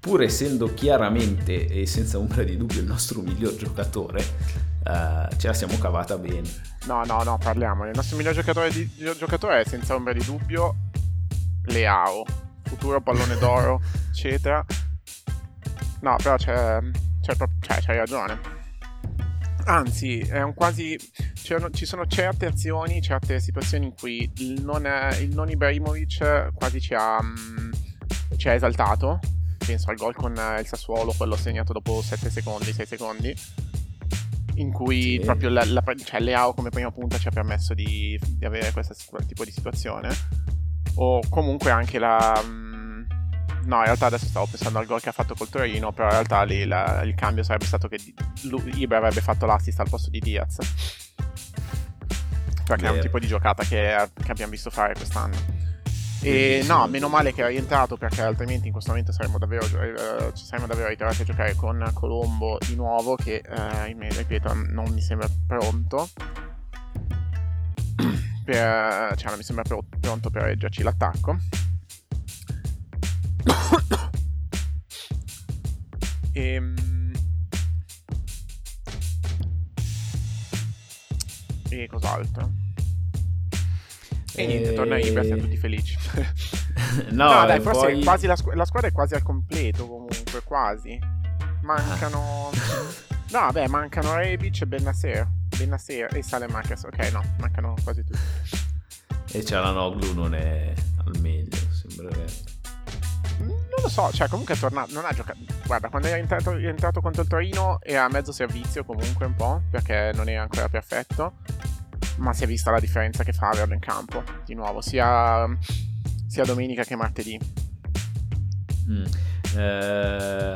Pur essendo chiaramente e senza ombra di dubbio il nostro miglior giocatore, uh, ce la siamo cavata bene. No, no, no, parliamo. Il nostro miglior giocatore, di, giocatore è senza ombra di dubbio Leao, futuro pallone d'oro, eccetera. No, però c'è, c'è, c'è, c'hai ragione. Anzi, è un quasi. ci sono certe azioni, certe situazioni in cui il non, il non Ibrahimovic quasi ci ha, mm, ci ha esaltato. Penso al gol con il Sassuolo, quello segnato dopo 7 secondi, 6 secondi in cui sì. proprio la, la, cioè Leao come prima punta ci ha permesso di, di avere questo tipo di situazione o comunque anche la mm, no in realtà adesso stavo pensando al gol che ha fatto col Torino però in realtà lì la, il cambio sarebbe stato che Ibra avrebbe fatto l'assist al posto di Diaz perché Vero. è un tipo di giocata che, che abbiamo visto fare quest'anno e no, meno male che è rientrato perché altrimenti in questo momento saremmo davvero, eh, ci saremmo davvero ritrovati a giocare con Colombo di nuovo che, eh, ripeto, non mi sembra pronto. Per, cioè non mi sembra pronto per reggerci l'attacco. e, ehm, e cos'altro? E niente, torna Ibra, siamo tutti felici. no, no dai, forse poi... quasi la, squ- la, squadra è quasi al completo comunque, quasi. Mancano... no, beh, mancano Rebic e Bennaser. Bennaser e Sale Marquez. Ok, no, mancano quasi tutti. E Cialanoglu non è al meglio, sembrerebbe. Non lo so, cioè comunque è tornato, non ha giocato... Guarda, quando è entrato, è entrato contro il Torino era a mezzo servizio comunque un po', perché non era ancora perfetto ma si è vista la differenza che fa averlo in campo di nuovo, sia, sia domenica che martedì. Mm. Eh,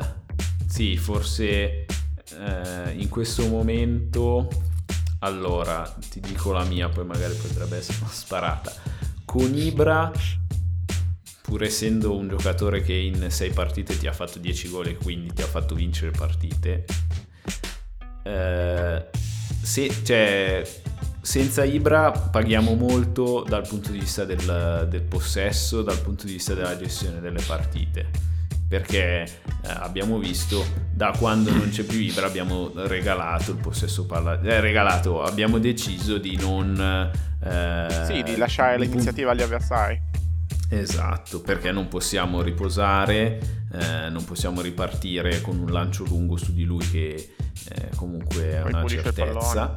sì, forse eh, in questo momento, allora ti dico la mia, poi magari potrebbe essere una sparata. Con Ibra, pur essendo un giocatore che in 6 partite ti ha fatto 10 gol e quindi ti ha fatto vincere partite, eh, se, cioè, senza Ibra paghiamo molto dal punto di vista del, del, possesso, dal punto di vista della gestione delle partite. Perché eh, abbiamo visto da quando non c'è più Ibra abbiamo regalato il possesso palla. Eh, regalato, abbiamo deciso di non. Eh, sì, di lasciare di l'iniziativa agli avversari. Esatto, perché non possiamo riposare, eh, non possiamo ripartire con un lancio lungo su di lui che eh, comunque è una certezza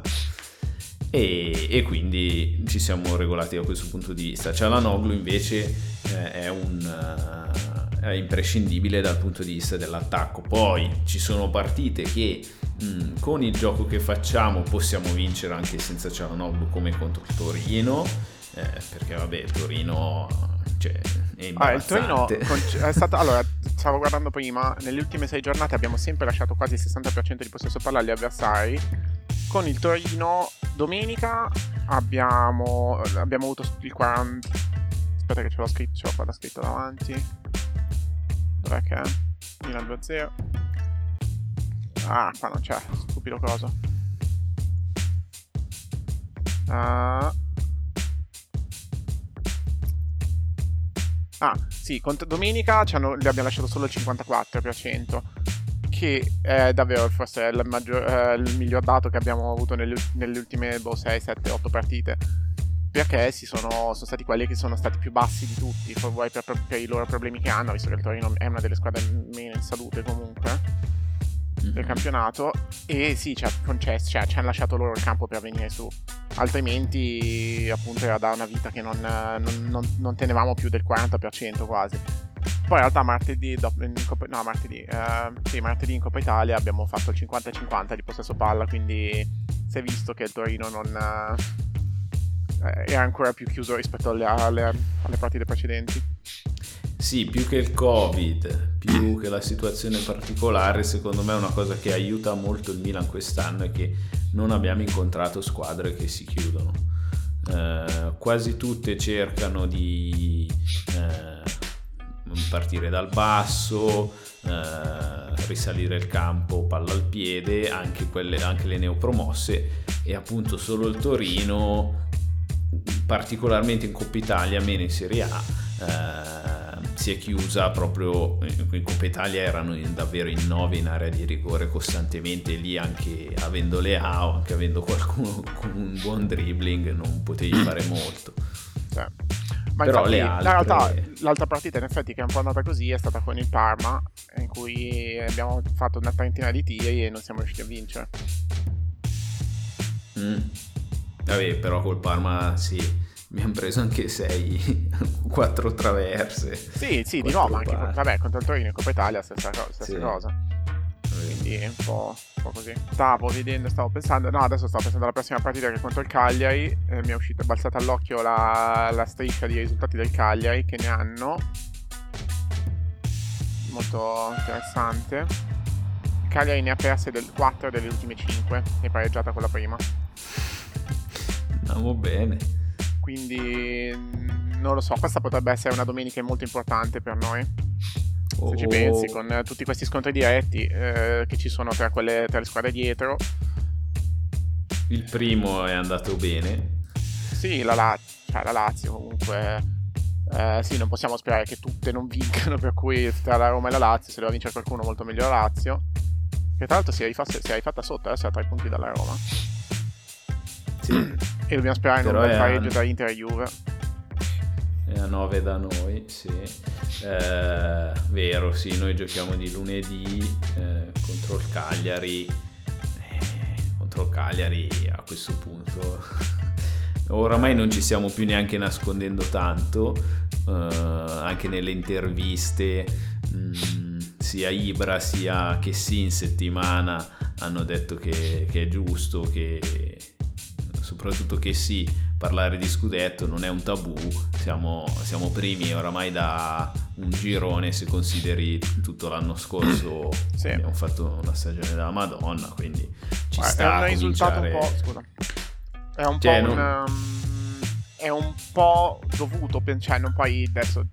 e, e, quindi ci siamo regolati da questo punto di vista. Cialanoglu invece eh, è, un, uh, è imprescindibile dal punto di vista dell'attacco. Poi ci sono partite che mh, mm, con il gioco che facciamo possiamo vincere anche senza Cialanoglu come contro Torino, eh, perché vabbè Torino cioè, ah, il Torino è stato, allora, stavo guardando prima, nelle ultime sei giornate abbiamo sempre lasciato quasi il 60% di possesso palla agli avversari. Con il Torino domenica abbiamo, abbiamo avuto il 40 aspetta che ce l'ho scritto ce l'ho qua scritto davanti. Dov'è che è? Milan 2-0 ah qua non c'è stupido coso. Uh, ah sì domenica li abbiamo lasciato solo il 54% che è davvero forse il, maggior, eh, il miglior dato che abbiamo avuto nelle, nelle ultime boh, 6, 7, 8 partite. Perché si sono, sono, stati quelli che sono stati più bassi di tutti, vuoi per, per, i loro problemi che hanno, visto che il Torino è una delle squadre meno in salute comunque del mm-hmm. campionato. E sì, ci, concesso, cioè, ci hanno lasciato loro il campo per venire su. Altrimenti, appunto, era da una vita che non, non, non, non tenevamo più del 40% quasi. Poi in realtà martedì, Coppa, no, martedì, eh, sì, martedì in Coppa Italia abbiamo fatto il 50-50 di possesso palla, quindi si è visto che il Torino non eh, era ancora più chiuso rispetto alle, alle, alle partite precedenti. Sì, più che il Covid, più che la situazione particolare, secondo me è una cosa che aiuta molto il Milan quest'anno è che non abbiamo incontrato squadre che si chiudono. Eh, quasi tutte cercano di eh, partire dal basso, eh, risalire il campo, palla al piede, anche, quelle, anche le neopromosse e appunto solo il Torino, particolarmente in Coppa Italia, meno in Serie A, eh, si è chiusa proprio in Coppa Italia erano in, davvero in nove in area di rigore costantemente lì anche avendo le A o anche avendo qualcuno con un buon dribbling non potevi fare molto Cioè, Ma Però infatti, le la altre- realtà, l'altra partita in effetti che è un po' andata così è stata con il Parma, in cui abbiamo fatto una trentina di tiri e non siamo riusciti a vincere. Mm. Vabbè, però col Parma sì, abbiamo preso anche 6, 4 traverse. Sì, sì, di nuovo, ma anche pari. vabbè, contro il Torino in Coppa Italia stessa, stessa Sì. cosa. Quindi è un po', un po' così. Stavo vedendo, stavo pensando, no, adesso stavo pensando alla prossima partita che è contro il Cagliari. eh, mi è uscita, è balzata all'occhio la, la striscia di risultati del Cagliari che ne hanno. Molto interessante. Il Cagliari ne ha perse del 4 delle ultime 5 e pareggiata con la prima. Andiamo bene. Quindi mm, non lo so, questa potrebbe essere una domenica molto importante per noi. Se ci Oh, pensi, con eh, tutti questi scontri diretti eh, che ci sono tra, quelle, tra le squadre dietro. Il primo è andato bene. Sì, la, La- cioè, la Lazio comunque. eh, sì, non possiamo sperare che tutte non vincano, per cui tra la Roma e la Lazio, se deve vincere qualcuno molto meglio la Lazio. Che tra l'altro si è, rifatta, si è rifatta sotto, adesso è a tre punti dalla Roma. Sì, E dobbiamo sperare in un Però bel è pareggio tra Inter e Juve. è a 9 da noi, sì. Eh, vero, sì, noi giochiamo di lunedì eh, contro il Cagliari. Eh, contro il Cagliari a questo punto oramai non ci stiamo più neanche nascondendo tanto, eh, anche nelle interviste, mh, sia Ibra sia che sì in settimana hanno detto che, che è giusto, che soprattutto che sì, parlare di scudetto non è un tabù, siamo, siamo primi oramai da un girone se consideri tutto l'anno scorso Sì. abbiamo fatto una stagione della Madonna, quindi ci Guarda, sta è un risultato un po'. Scusa. È un Cioè, po' un. non- um, è un po' dovuto. Cioè, non poi adesso.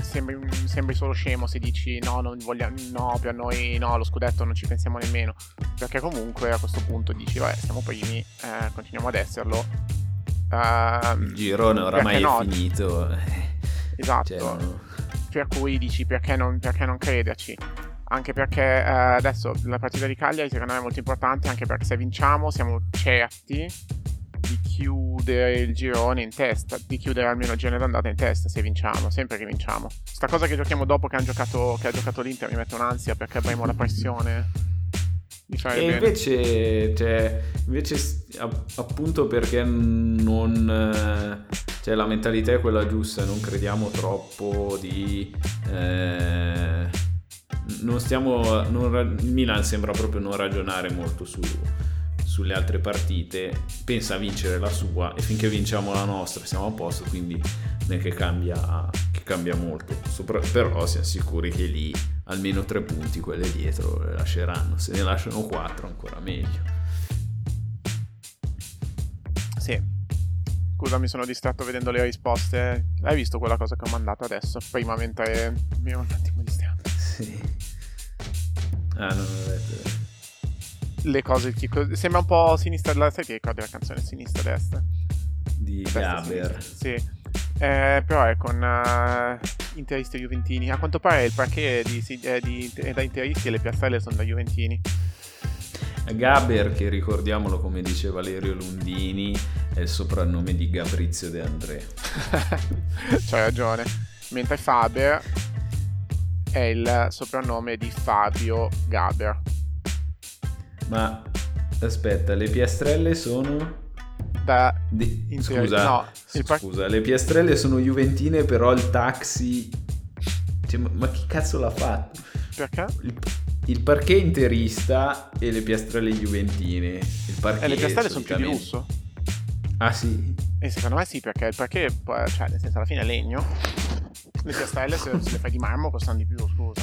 Sembri, sembri solo scemo se dici no, non vogliamo, no, per noi no, lo scudetto non ci pensiamo nemmeno. Perché comunque a questo punto dici, vabbè, siamo primi, eh, continuiamo ad esserlo. Ehm, il girone oramai è no? finito. Esatto. Cioè, no. per cui dici perché non, perché non crederci. Anche perché eh, adesso la partita di Cagliari secondo me è molto importante, anche perché se vinciamo siamo certi di chiudere il girone in testa, di chiudere almeno il girone d'andata in testa se vinciamo, sempre che vinciamo. Sta cosa che giochiamo dopo che, giocato, che ha giocato l'Inter mi mette un'ansia perché avremo la pressione di fare E bene. invece, cioè, invece appunto perché non... eh, Cioè la mentalità è quella giusta, non crediamo troppo di... eh, non stiamo... non Milan sembra proprio non ragionare molto su- sulle altre partite, pensa a vincere la sua e finché vinciamo la nostra siamo a posto, quindi non è che cambia, che cambia molto. Sopra- però siamo sicuri che lì almeno tre punti quelle dietro le lasceranno, se ne lasciano quattro ancora meglio. Sì. Scusa, mi sono distratto vedendo le risposte. Hai visto quella cosa che ho mandato adesso? Prima mentre mi ero un attimo distratto. Sì. Ah, non ho letto. Le cose che sembra un po' sinistra la sai che ricordi la canzone sinistra destra. Di Destra, Gaber. sì. Eh, però è con eh, interisti e juventini. A quanto pare il parquet di, si- è di- è da interisti e le piastrelle sono da juventini. Gaber, che ricordiamolo come dice Valerio Lundini, è il soprannome di Gabrizio De André. c'hai ragione. Mentre Faber è il soprannome di Fabio Gaber Ma aspetta, le piastrelle sono... da di- Scusa, no, par- scusa, le piastrelle sono juventine, però il taxi... Cioè, ma, ma chi cazzo l'ha fatto? perché? Il, il parquet interista e le piastrelle juventine. Il parquet e le piastrelle sono più di lusso Ah sì? E secondo me sì, perché il parquet, cioè, nel senso, alla fine è legno. Le piastrelle, se, se le fai di marmo, costano di più, scusa.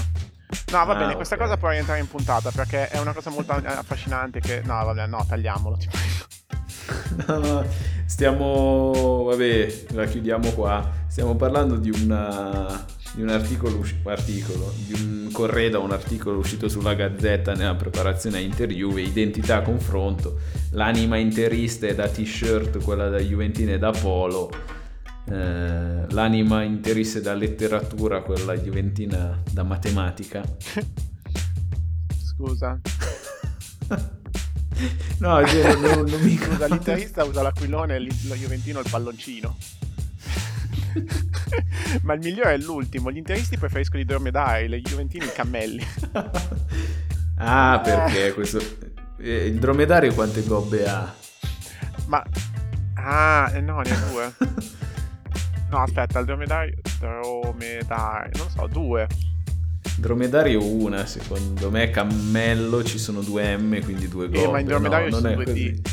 No, va Ah, bene, questa cosa può rientrare in puntata perché è una cosa molto affascinante che... No, vabbè, no, tagliamolo, ti prego. No, stiamo... Vabbè, la chiudiamo qua. Stiamo parlando di una... Di un articolo, usci- articolo, di un corredo, un articolo uscito sulla Gazzetta nella preparazione a Inter Juve, identità confronto, l'anima interista è da t-shirt, quella da Juventine è da polo, eh, l'anima interisse da letteratura, quella juventina da matematica. Scusa. no, cioè, non, non mi Scusa, l'interista usa l'aquilone e lo Juventino il palloncino. Ma il migliore è l'ultimo. Gli interisti preferiscono i dromedari, le Juventini i cammelli. ah, perché questo... eh, Il dromedario quante gobbe ha? Ma... Ah, eh, no, ne ha due. No, aspetta, il dromedario... Dromedario... Non so, due. Dromedario una, secondo me cammello ci sono due M, quindi due gobbe. Eh, ma in dromedario no, ci sono due così. D.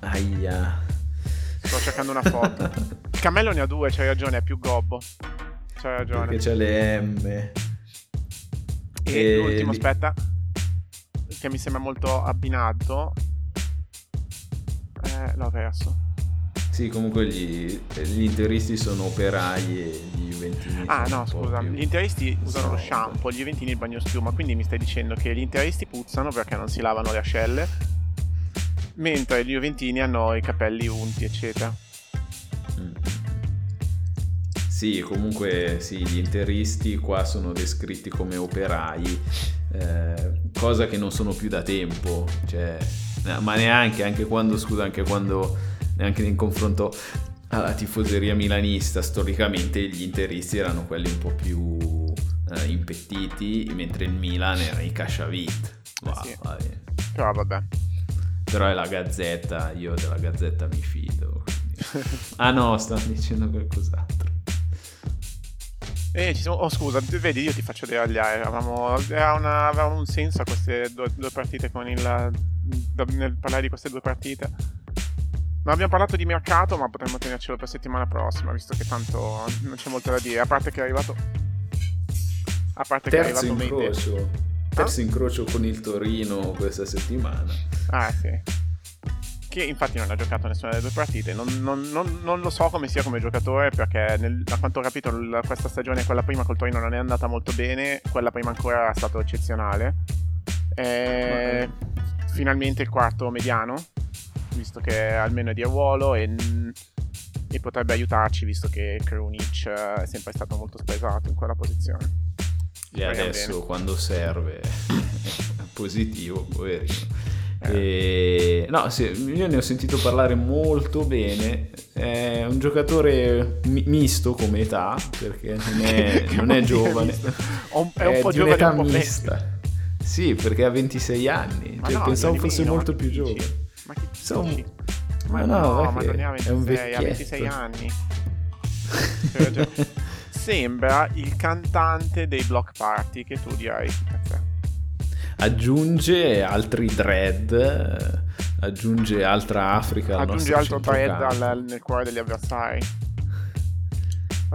Aia. Sto cercando una foto. Il cammello ne ha due, c'hai ragione, è più gobbo. C'hai ragione. Perché c'è le M. E, E l'ultimo, lì- aspetta, che mi sembra molto abbinato. Eh, l'ho perso. Sì, comunque gli, gli interisti sono operai e gli juventini Ah, no, scusa. più- Gli interisti usano lo snob. shampoo, gli juventini il bagno schiuma. Quindi mi stai dicendo che gli interisti puzzano perché non si lavano le ascelle, mentre gli juventini hanno i capelli unti, eccetera. Mm. Sì, comunque sì, gli interisti qua sono descritti come operai, eh, cosa che non sono più da tempo, cioè, ma neanche, anche quando, scusa, anche quando, neanche in confronto alla tifoseria milanista, storicamente gli interisti erano quelli un po' più eh, impettiti, mentre il Milan era i casciavit. Wow, sì. vabbè. Però vabbè. Però è la gazzetta, io della gazzetta mi fido. Ah no, stanno dicendo qualcos'altro. Eh, ci siamo... Oh, scusa, vedi, io ti faccio deragliare. Avevamo, una- aveva un senso a queste due, due partite con il. nel parlare di queste due partite. Non abbiamo parlato di mercato, ma potremmo tenercelo per settimana prossima, visto che tanto non c'è molto da dire. A parte che è arrivato. A parte che è Terzo arrivato incrocio. Terzo incrocio con il Torino questa settimana. Ah, sì. Che infatti non ha giocato nessuna delle due partite. Non, non- non- non lo so come sia come giocatore, perché nel- a quanto ho capito questa stagione, quella prima col Torino, non è andata molto bene. Quella prima ancora era stato eccezionale. E finalmente il quarto mediano, visto che almeno è di ruolo e, e potrebbe aiutarci, visto che Krunic eh, è sempre stato molto spesato in quella posizione. E adesso bene. quando serve è positivo, poverino. Eh. E- No, sì, io ne ho sentito parlare molto bene. È un giocatore mi- misto come età, perché non è, non è giovane. è un po' di giovane, un'età un po' mista. Sì, perché ha 26 anni. Cioè, no, pensavo è fosse meno, molto più giovane. Ma che Insomma, dici? ma no, no, ma non ne ha è un 26, ha 26 vecchietto. anni. Ragione. Sembra il cantante dei block party che tu dirai chi cazzo è. aggiunge altri dread, eh, aggiunge altra Africa nostro altro centrocampo. al- nel cuore degli avversari.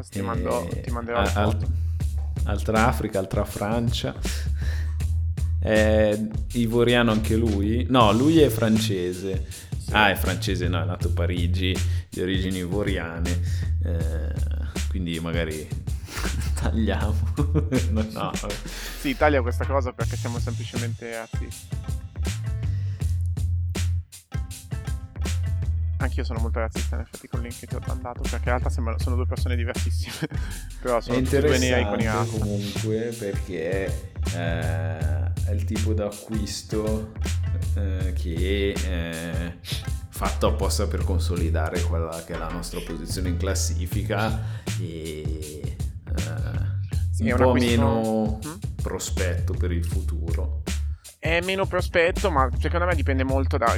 Ti, E- mando, ti manderò al- foto. altra Africa, altra Francia. È ivoriano anche lui? No, lui è francese. Ah, è francese, no, è nato a Parigi, di origini ivoriane. Eh, quindi magari tagliamo. no, no. Sì, taglia questa cosa perché siamo semplicemente razzisti. Anch'io sono molto razzista in effetti con il link che ti ho mandato perché in realtà sembrano, sono due persone diversissime. Però sono due con i razza. comunque perché eh, è il tipo d'acquisto eh, che è fatto apposta per consolidare quella che è la nostra posizione in classifica e eh, Sì, un po' acquisto- meno Mm? prospetto per il futuro. È meno prospetto, ma secondo me dipende molto da.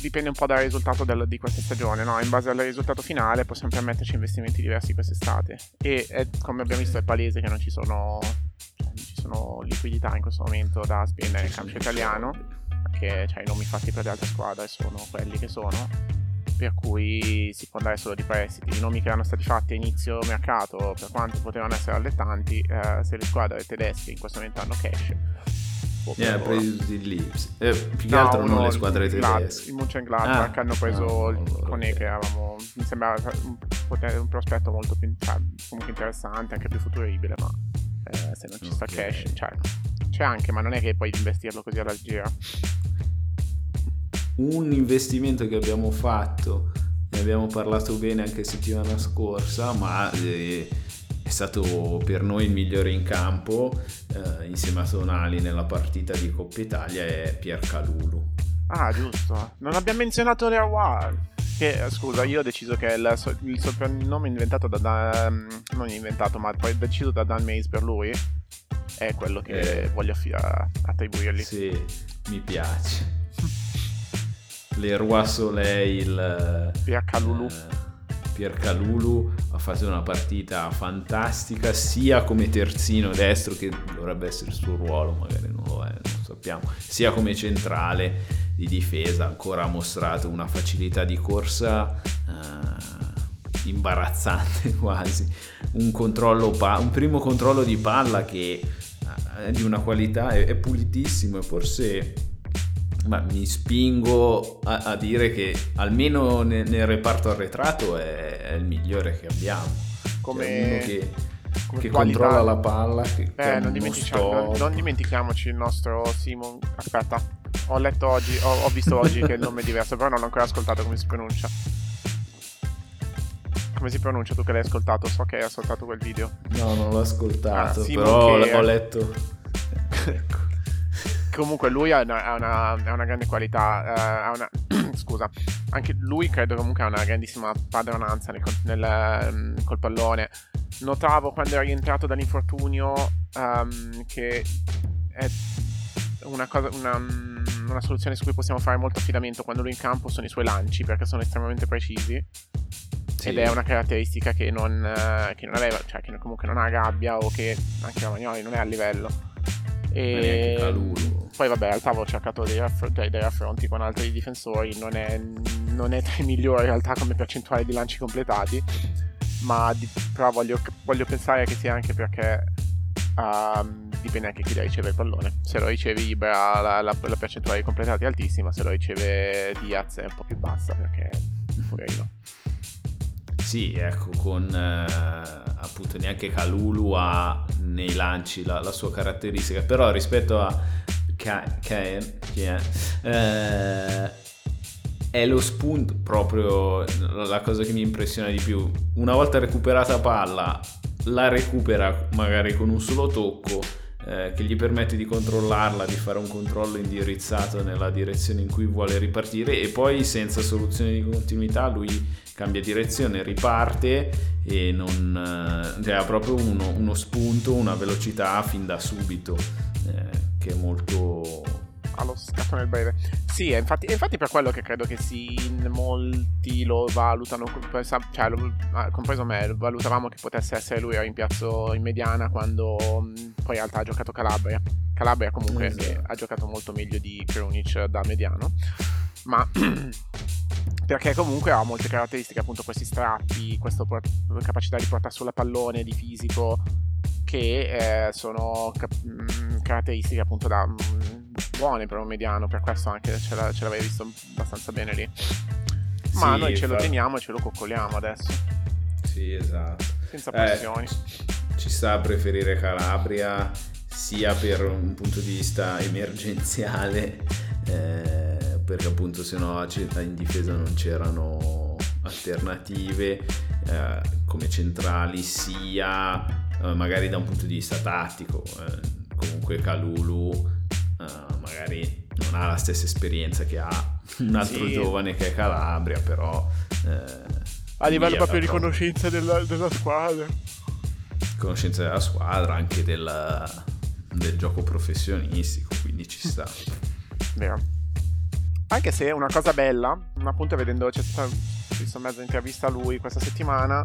Dipende un po' dal risultato del- di questa stagione, no? In base al risultato finale possiamo permetterci investimenti diversi quest'estate. E è- come abbiamo visto è palese che non ci sono. cioè, non ci sono liquidità in questo momento da spendere nel calcio italiano. Che cioè, i nomi fatti per le altre squadre sono quelli che sono. Per cui si può andare solo di prestiti. I nomi che erano stati fatti a inizio mercato, per quanto potevano essere allettanti, eh, se le squadre tedesche in questo momento hanno cash. Eh, ha preso il Leeds. Eh, più che No, altro non uno- le squadre il Glad- tedesche. Il Mönchengladbach Ah, hanno preso ah, il ok. che avevamo. Mi sembrava un, un prospetto molto più cioè, comunque interessante, anche più futuribile, ma eh, se non ci sta Ok. cash, cioè, c'è anche, ma non è che puoi investirlo così alla leggera. un investimento che abbiamo fatto ne abbiamo parlato bene anche settimana scorsa, ma eh, è stato per noi il migliore in campo eh, insieme a Tonali nella partita di Coppa Italia è Pier Calulu. Ah, giusto. Non abbiamo menzionato Leroy. Che, scusa, io ho deciso che il, so- il soprannome inventato da Dan... non inventato, ma poi deciso da Dan Mays per lui è quello che Eh. voglio affi- attribuirgli. Sì, mi piace. Leroy Soleil, Pier Calulu. eh, Pier Calulu ha fatto una partita fantastica sia come terzino destro che dovrebbe essere il suo ruolo, magari non lo è, non sappiamo, sia come centrale di difesa, ancora ha mostrato una facilità di corsa eh, imbarazzante quasi, un, controllo pa- un primo controllo di palla che eh, è di una qualità, è, è pulitissimo e forse ma mi spingo a, a dire che almeno nel, nel reparto arretrato è, è il migliore che abbiamo. Come- Cioè, che, che controlla la palla, che, che ha Eh, non, dimentichiamo- non- dimentichiamoci il nostro Simon. Aspetta, ho letto oggi, ho, ho visto oggi che il nome è diverso, però non ho ancora ascoltato come si pronuncia. Come si pronuncia tu che l'hai ascoltato? So che hai ascoltato quel video. No, non l'ho ascoltato, Ah, Simon però che- ho letto... ecco. Comunque lui ha una, ha una- ha una grande qualità, eh, ha una- scusa, anche lui credo comunque ha una grandissima padronanza nel, nel, ehm, col pallone. Notavo quando era rientrato dall'infortunio ehm, che è una, cosa, una, una soluzione su cui possiamo fare molto affidamento quando lui è in campo sono i suoi lanci perché sono estremamente precisi Sì. ed è una caratteristica che non, eh, che non aveva, cioè che comunque non ha gabbia o che anche la Magnoli non è a livello. E Calulu. poi vabbè, in realtà avevo cercato dei, raffr- dei- raffronti con altri difensori, non è, non è tra i migliori in realtà come percentuale di lanci completati, ma di- però voglio, voglio pensare che sia anche perché ehm, dipende anche chi riceve il pallone. Se lo riceve Ibra la, la- la percentuale di completati è altissima, se lo riceve Diaz è un po' più bassa perché poverino. Sì, ecco, con eh, appunto neanche Calulu ha nei lanci la, la sua caratteristica, però rispetto a è, eh, è lo spunto proprio la la cosa che mi impressiona di più. Una volta recuperata palla, la recupera magari con un solo tocco eh, che gli permette di controllarla, di fare un controllo indirizzato nella direzione in cui vuole ripartire e poi senza soluzione di continuità lui cambia direzione, riparte e non eh, cioè, ha proprio uno, uno spunto, una velocità fin da subito eh, che è molto allo scattone breve. Sì, è infatti, è infatti per quello che credo che sì, in molti lo valutano, cioè, lo- ah, compreso me, valutavamo che potesse essere lui a rimpiazzo in mediana quando mh, poi in realtà ha giocato Calabria. Calabria comunque Esatto. ha giocato molto meglio di Krunic da mediano, ma perché comunque ha molte caratteristiche, appunto questi strappi, questa capacità di portare sulla pallone, di fisico, che eh, sono cap- mh, caratteristiche appunto da mh, buone per un mediano, per questo anche ce, la- ce l'avevi visto abbastanza bene lì. Ma Sì, noi ce lo fa- teniamo e ce lo coccoliamo adesso, Sì, esatto. senza Eh, pressioni. ci sta a preferire Calabria sia per un punto di vista emergenziale eh, perché appunto se no in difesa non c'erano alternative eh, come centrali sia eh, magari da un punto di vista tattico eh, comunque Calulu eh, magari non ha la stessa esperienza che ha un altro Sì. giovane che è Calabria però eh, A livello proprio di conoscenza della, della squadra. conoscenza della squadra, anche del, del gioco professionistico, quindi ci sta. Vero. Anche se una cosa bella, appunto vedendo, c'è stata, visto mezza intervista a lui questa settimana,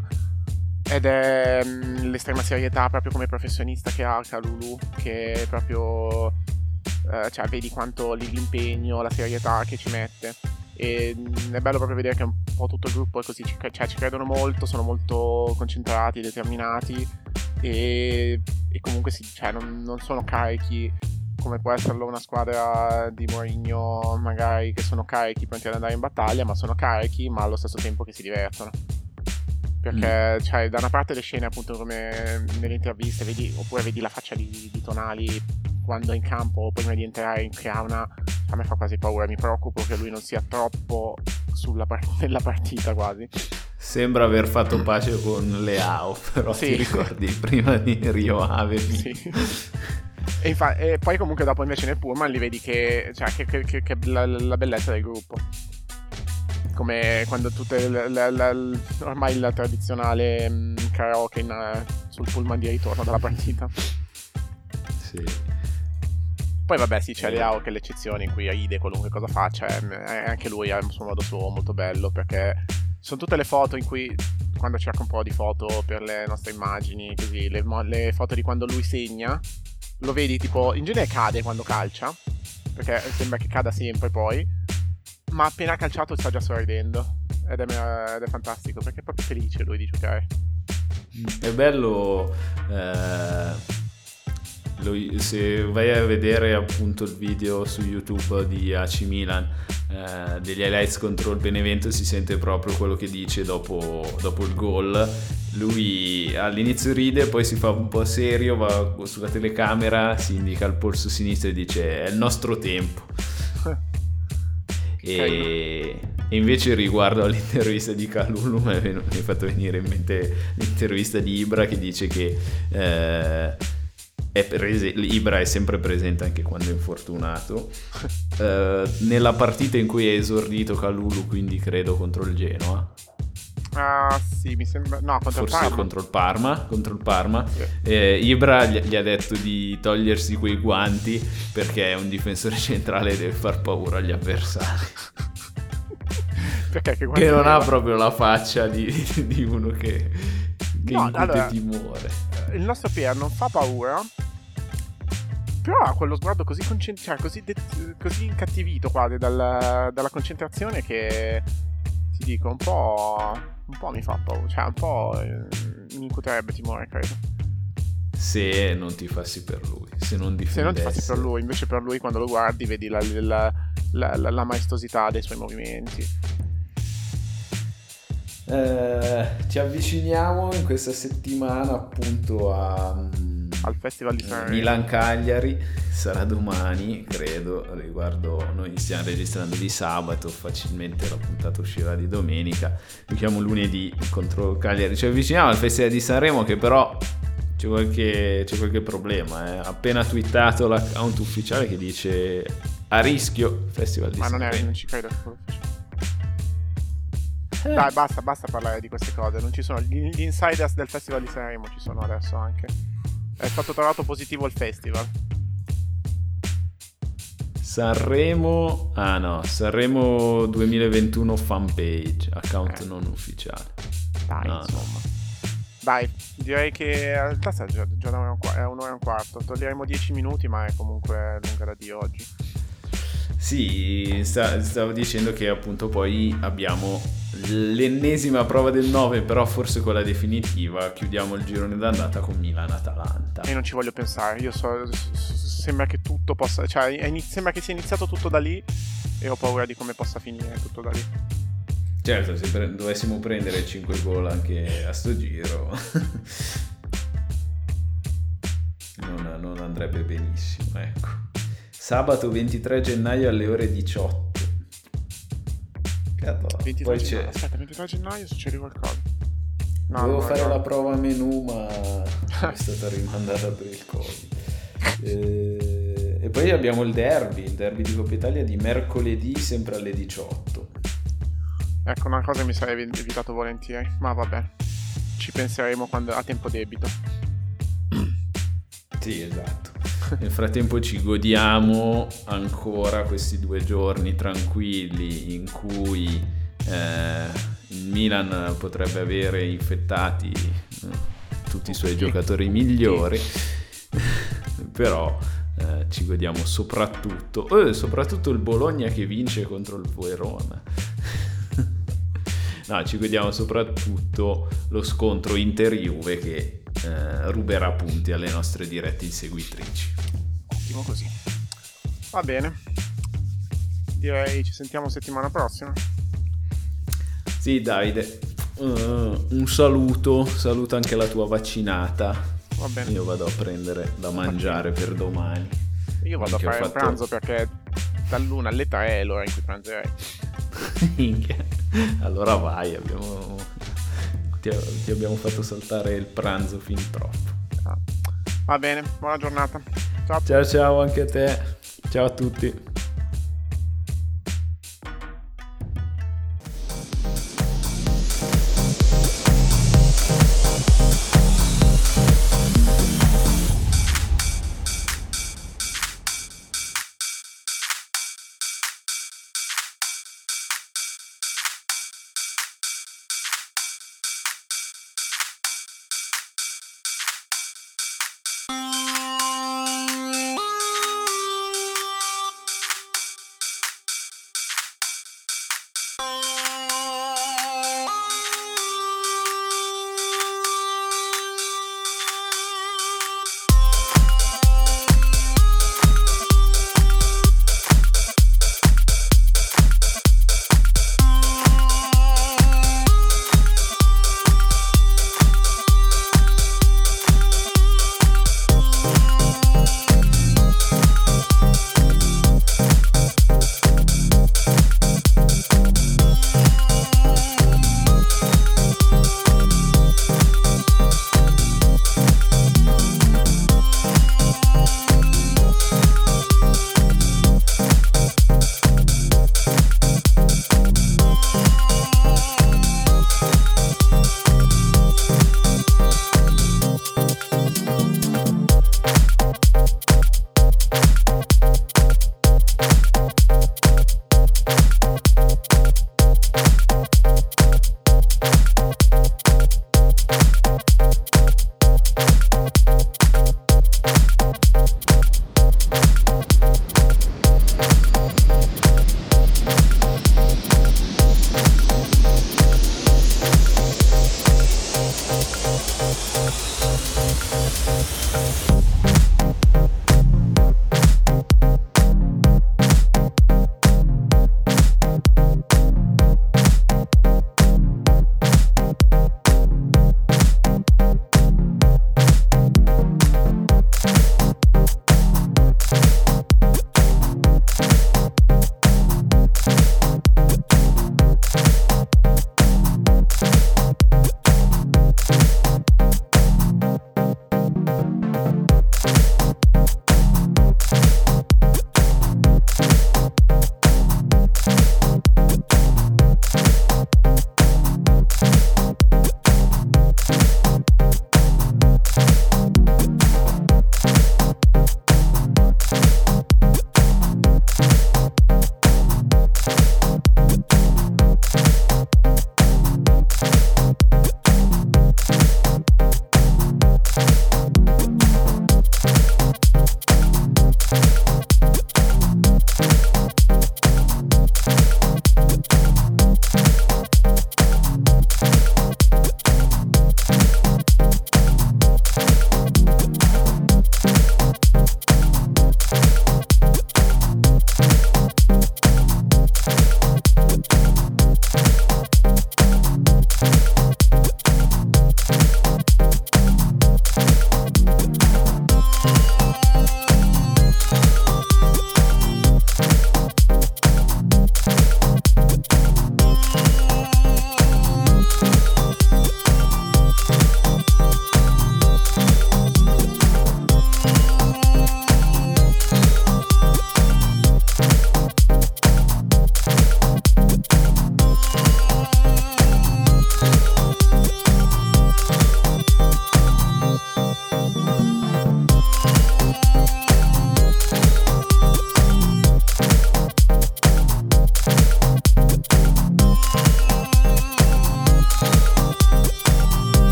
ed è mm, l'estrema serietà proprio come professionista che ha Calulu, che proprio, eh, cioè vedi quanto l'impegno, la serietà che ci mette. E mm, è bello proprio vedere che un po' tutto il gruppo è così, ci, cioè, ci credono molto, sono molto concentrati, determinati e, e comunque sì, cioè, non, non sono carichi come può esserlo una squadra di Mourinho magari che sono carichi pronti ad andare in battaglia ma sono carichi ma allo stesso tempo che si divertono perché cioè, da una parte le scene appunto come nelle interviste vedi, oppure vedi la faccia di, di Tonali quando è in campo prima di entrare in Creauna a me fa quasi paura mi preoccupo che lui non sia troppo sulla par- nella partita quasi. Sembra aver fatto pace con Leao, però Sì. ti ricordi prima di Rio Ave. Sì. E, infa- e poi comunque dopo invece nel Pullman li vedi che, cioè, che, che- che- la, la bellezza del gruppo. Come quando tutte la- la- ormai la tradizionale mm, karaoke in, eh, sul Pullman di ritorno dalla partita. Sì. Poi vabbè sì, c'è Leao che è l'eccezione in cui ride qualunque cosa faccia, e, e anche lui ha un suo modo suo molto bello perché sono tutte le foto in cui quando cerco un po' di foto per le nostre immagini, così, le, le foto di quando lui segna, lo vedi tipo, in genere cade quando calcia, perché sembra che cada sempre poi, ma appena ha calciato sta già sorridendo ed è, ed è fantastico perché è proprio felice lui di giocare. È bello eh, lo- se vai a vedere appunto il video su YouTube di AC Milan eh, degli highlights contro il Benevento si sente proprio quello che dice dopo, dopo il gol. Lui all'inizio ride poi si fa un po' serio va sulla telecamera si indica il polso sinistro e dice è il nostro tempo. E, e invece riguardo all'intervista di Calulu mi è, venu- mi è fatto venire in mente l'intervista di Ibra che dice che eh, prese- Ibra è sempre presente anche quando è infortunato. Eh, nella partita in cui è esordito Calulu, quindi credo contro il Genoa, Ah sì, mi sembra... No, contro il forse Parma. contro il Parma, contro il Parma. Eh, Ibra gli, gli ha detto di togliersi quei guanti perché è un difensore centrale e deve far paura agli avversari. Perché che Che non ha proprio la faccia di, di uno che, che No, incute allora- timore. il nostro Pierre non fa paura. Però ha quello sguardo così, concent- cioè, così, det- così incattivito quasi dalla, dalla concentrazione che ti dico un po'. Un po' mi fa paura. Cioè, un po' eh, mi incuterebbe timore, credo. Se non ti fassi per lui, se non Se non ti difendessi. passi per lui, invece per lui quando lo guardi vedi la- la- la- la maestosità dei suoi movimenti. Eh, ci avviciniamo in questa settimana appunto a mm, Al Festival di Sanremo. Milan Cagliari sarà domani credo riguardo noi stiamo registrando di sabato facilmente la puntata uscirà di domenica giochiamo lunedì contro Cagliari ci avviciniamo al Festival di Sanremo che però c'è qualche, c'è qualche problema eh. appena twittato l'account ufficiale che dice a rischio Festival di Ma non, è, Sanremo non ci credo. Dai, basta, basta parlare di queste cose. Non ci sono. Gli, gli insiders del Festival di Sanremo ci sono adesso anche. È stato trovato positivo il festival. Sanremo, ah no, Sanremo 2021 fanpage, account Eh. non ufficiale. Dai, No, insomma. Dai, direi che in realtà sta già, già da un'ora e un qua- è un'ora e un quarto. Toglieremo 10 minuti, ma è comunque lunga da Dio oggi. Sì, sta- stavo dicendo che appunto poi abbiamo l'ennesima prova del 9, però forse quella definitiva. Chiudiamo il girone d'andata con Milan-Atalanta. E non ci voglio pensare. Io so, sembra che tutto possa. Cioè, iniz- sembra che sia iniziato tutto da lì. E ho paura di come possa finire tutto da lì. Certo, se pre- dovessimo prendere 5 gol anche a sto giro, non, non andrebbe benissimo, ecco. Sabato 23 gennaio alle ore 18. Cazzo, 23 poi gennaio. c'è... Aspetta, 23 gennaio succede qualcosa. No, Dovevo non fare ricordo. la prova menù, ma è stata rimandata per il Covid. Eh, E poi abbiamo il derby, il derby di Coppa Italia di mercoledì, sempre alle 18. Ecco, una cosa che mi sarei evitato volentieri. Ma vabbè. Ci penseremo quando a tempo debito. Sì, esatto. Nel frattempo ci godiamo ancora questi due giorni tranquilli in cui eh, il Milan potrebbe avere infettati eh, tutti i suoi giocatori migliori, però eh, ci godiamo soprattutto, eh, soprattutto il Bologna che vince contro il Verona. No, ci godiamo soprattutto lo scontro Inter-Juve che eh, ruberà punti alle nostre dirette inseguitrici. Ottimo così. Va bene. Direi ci sentiamo settimana prossima. Sì, Davide, eh, un saluto, saluto anche la tua vaccinata. Va bene. Io vado a prendere da mangiare per domani. Io vado a Anche ho fare fatto- pranzo perché dall'una alle tre è l'ora in cui pranzerei. allora vai, abbiamo... ti, ti abbiamo fatto saltare il pranzo fin troppo. Va bene, buona giornata. Ciao. Ciao ciao anche a te. Ciao a tutti.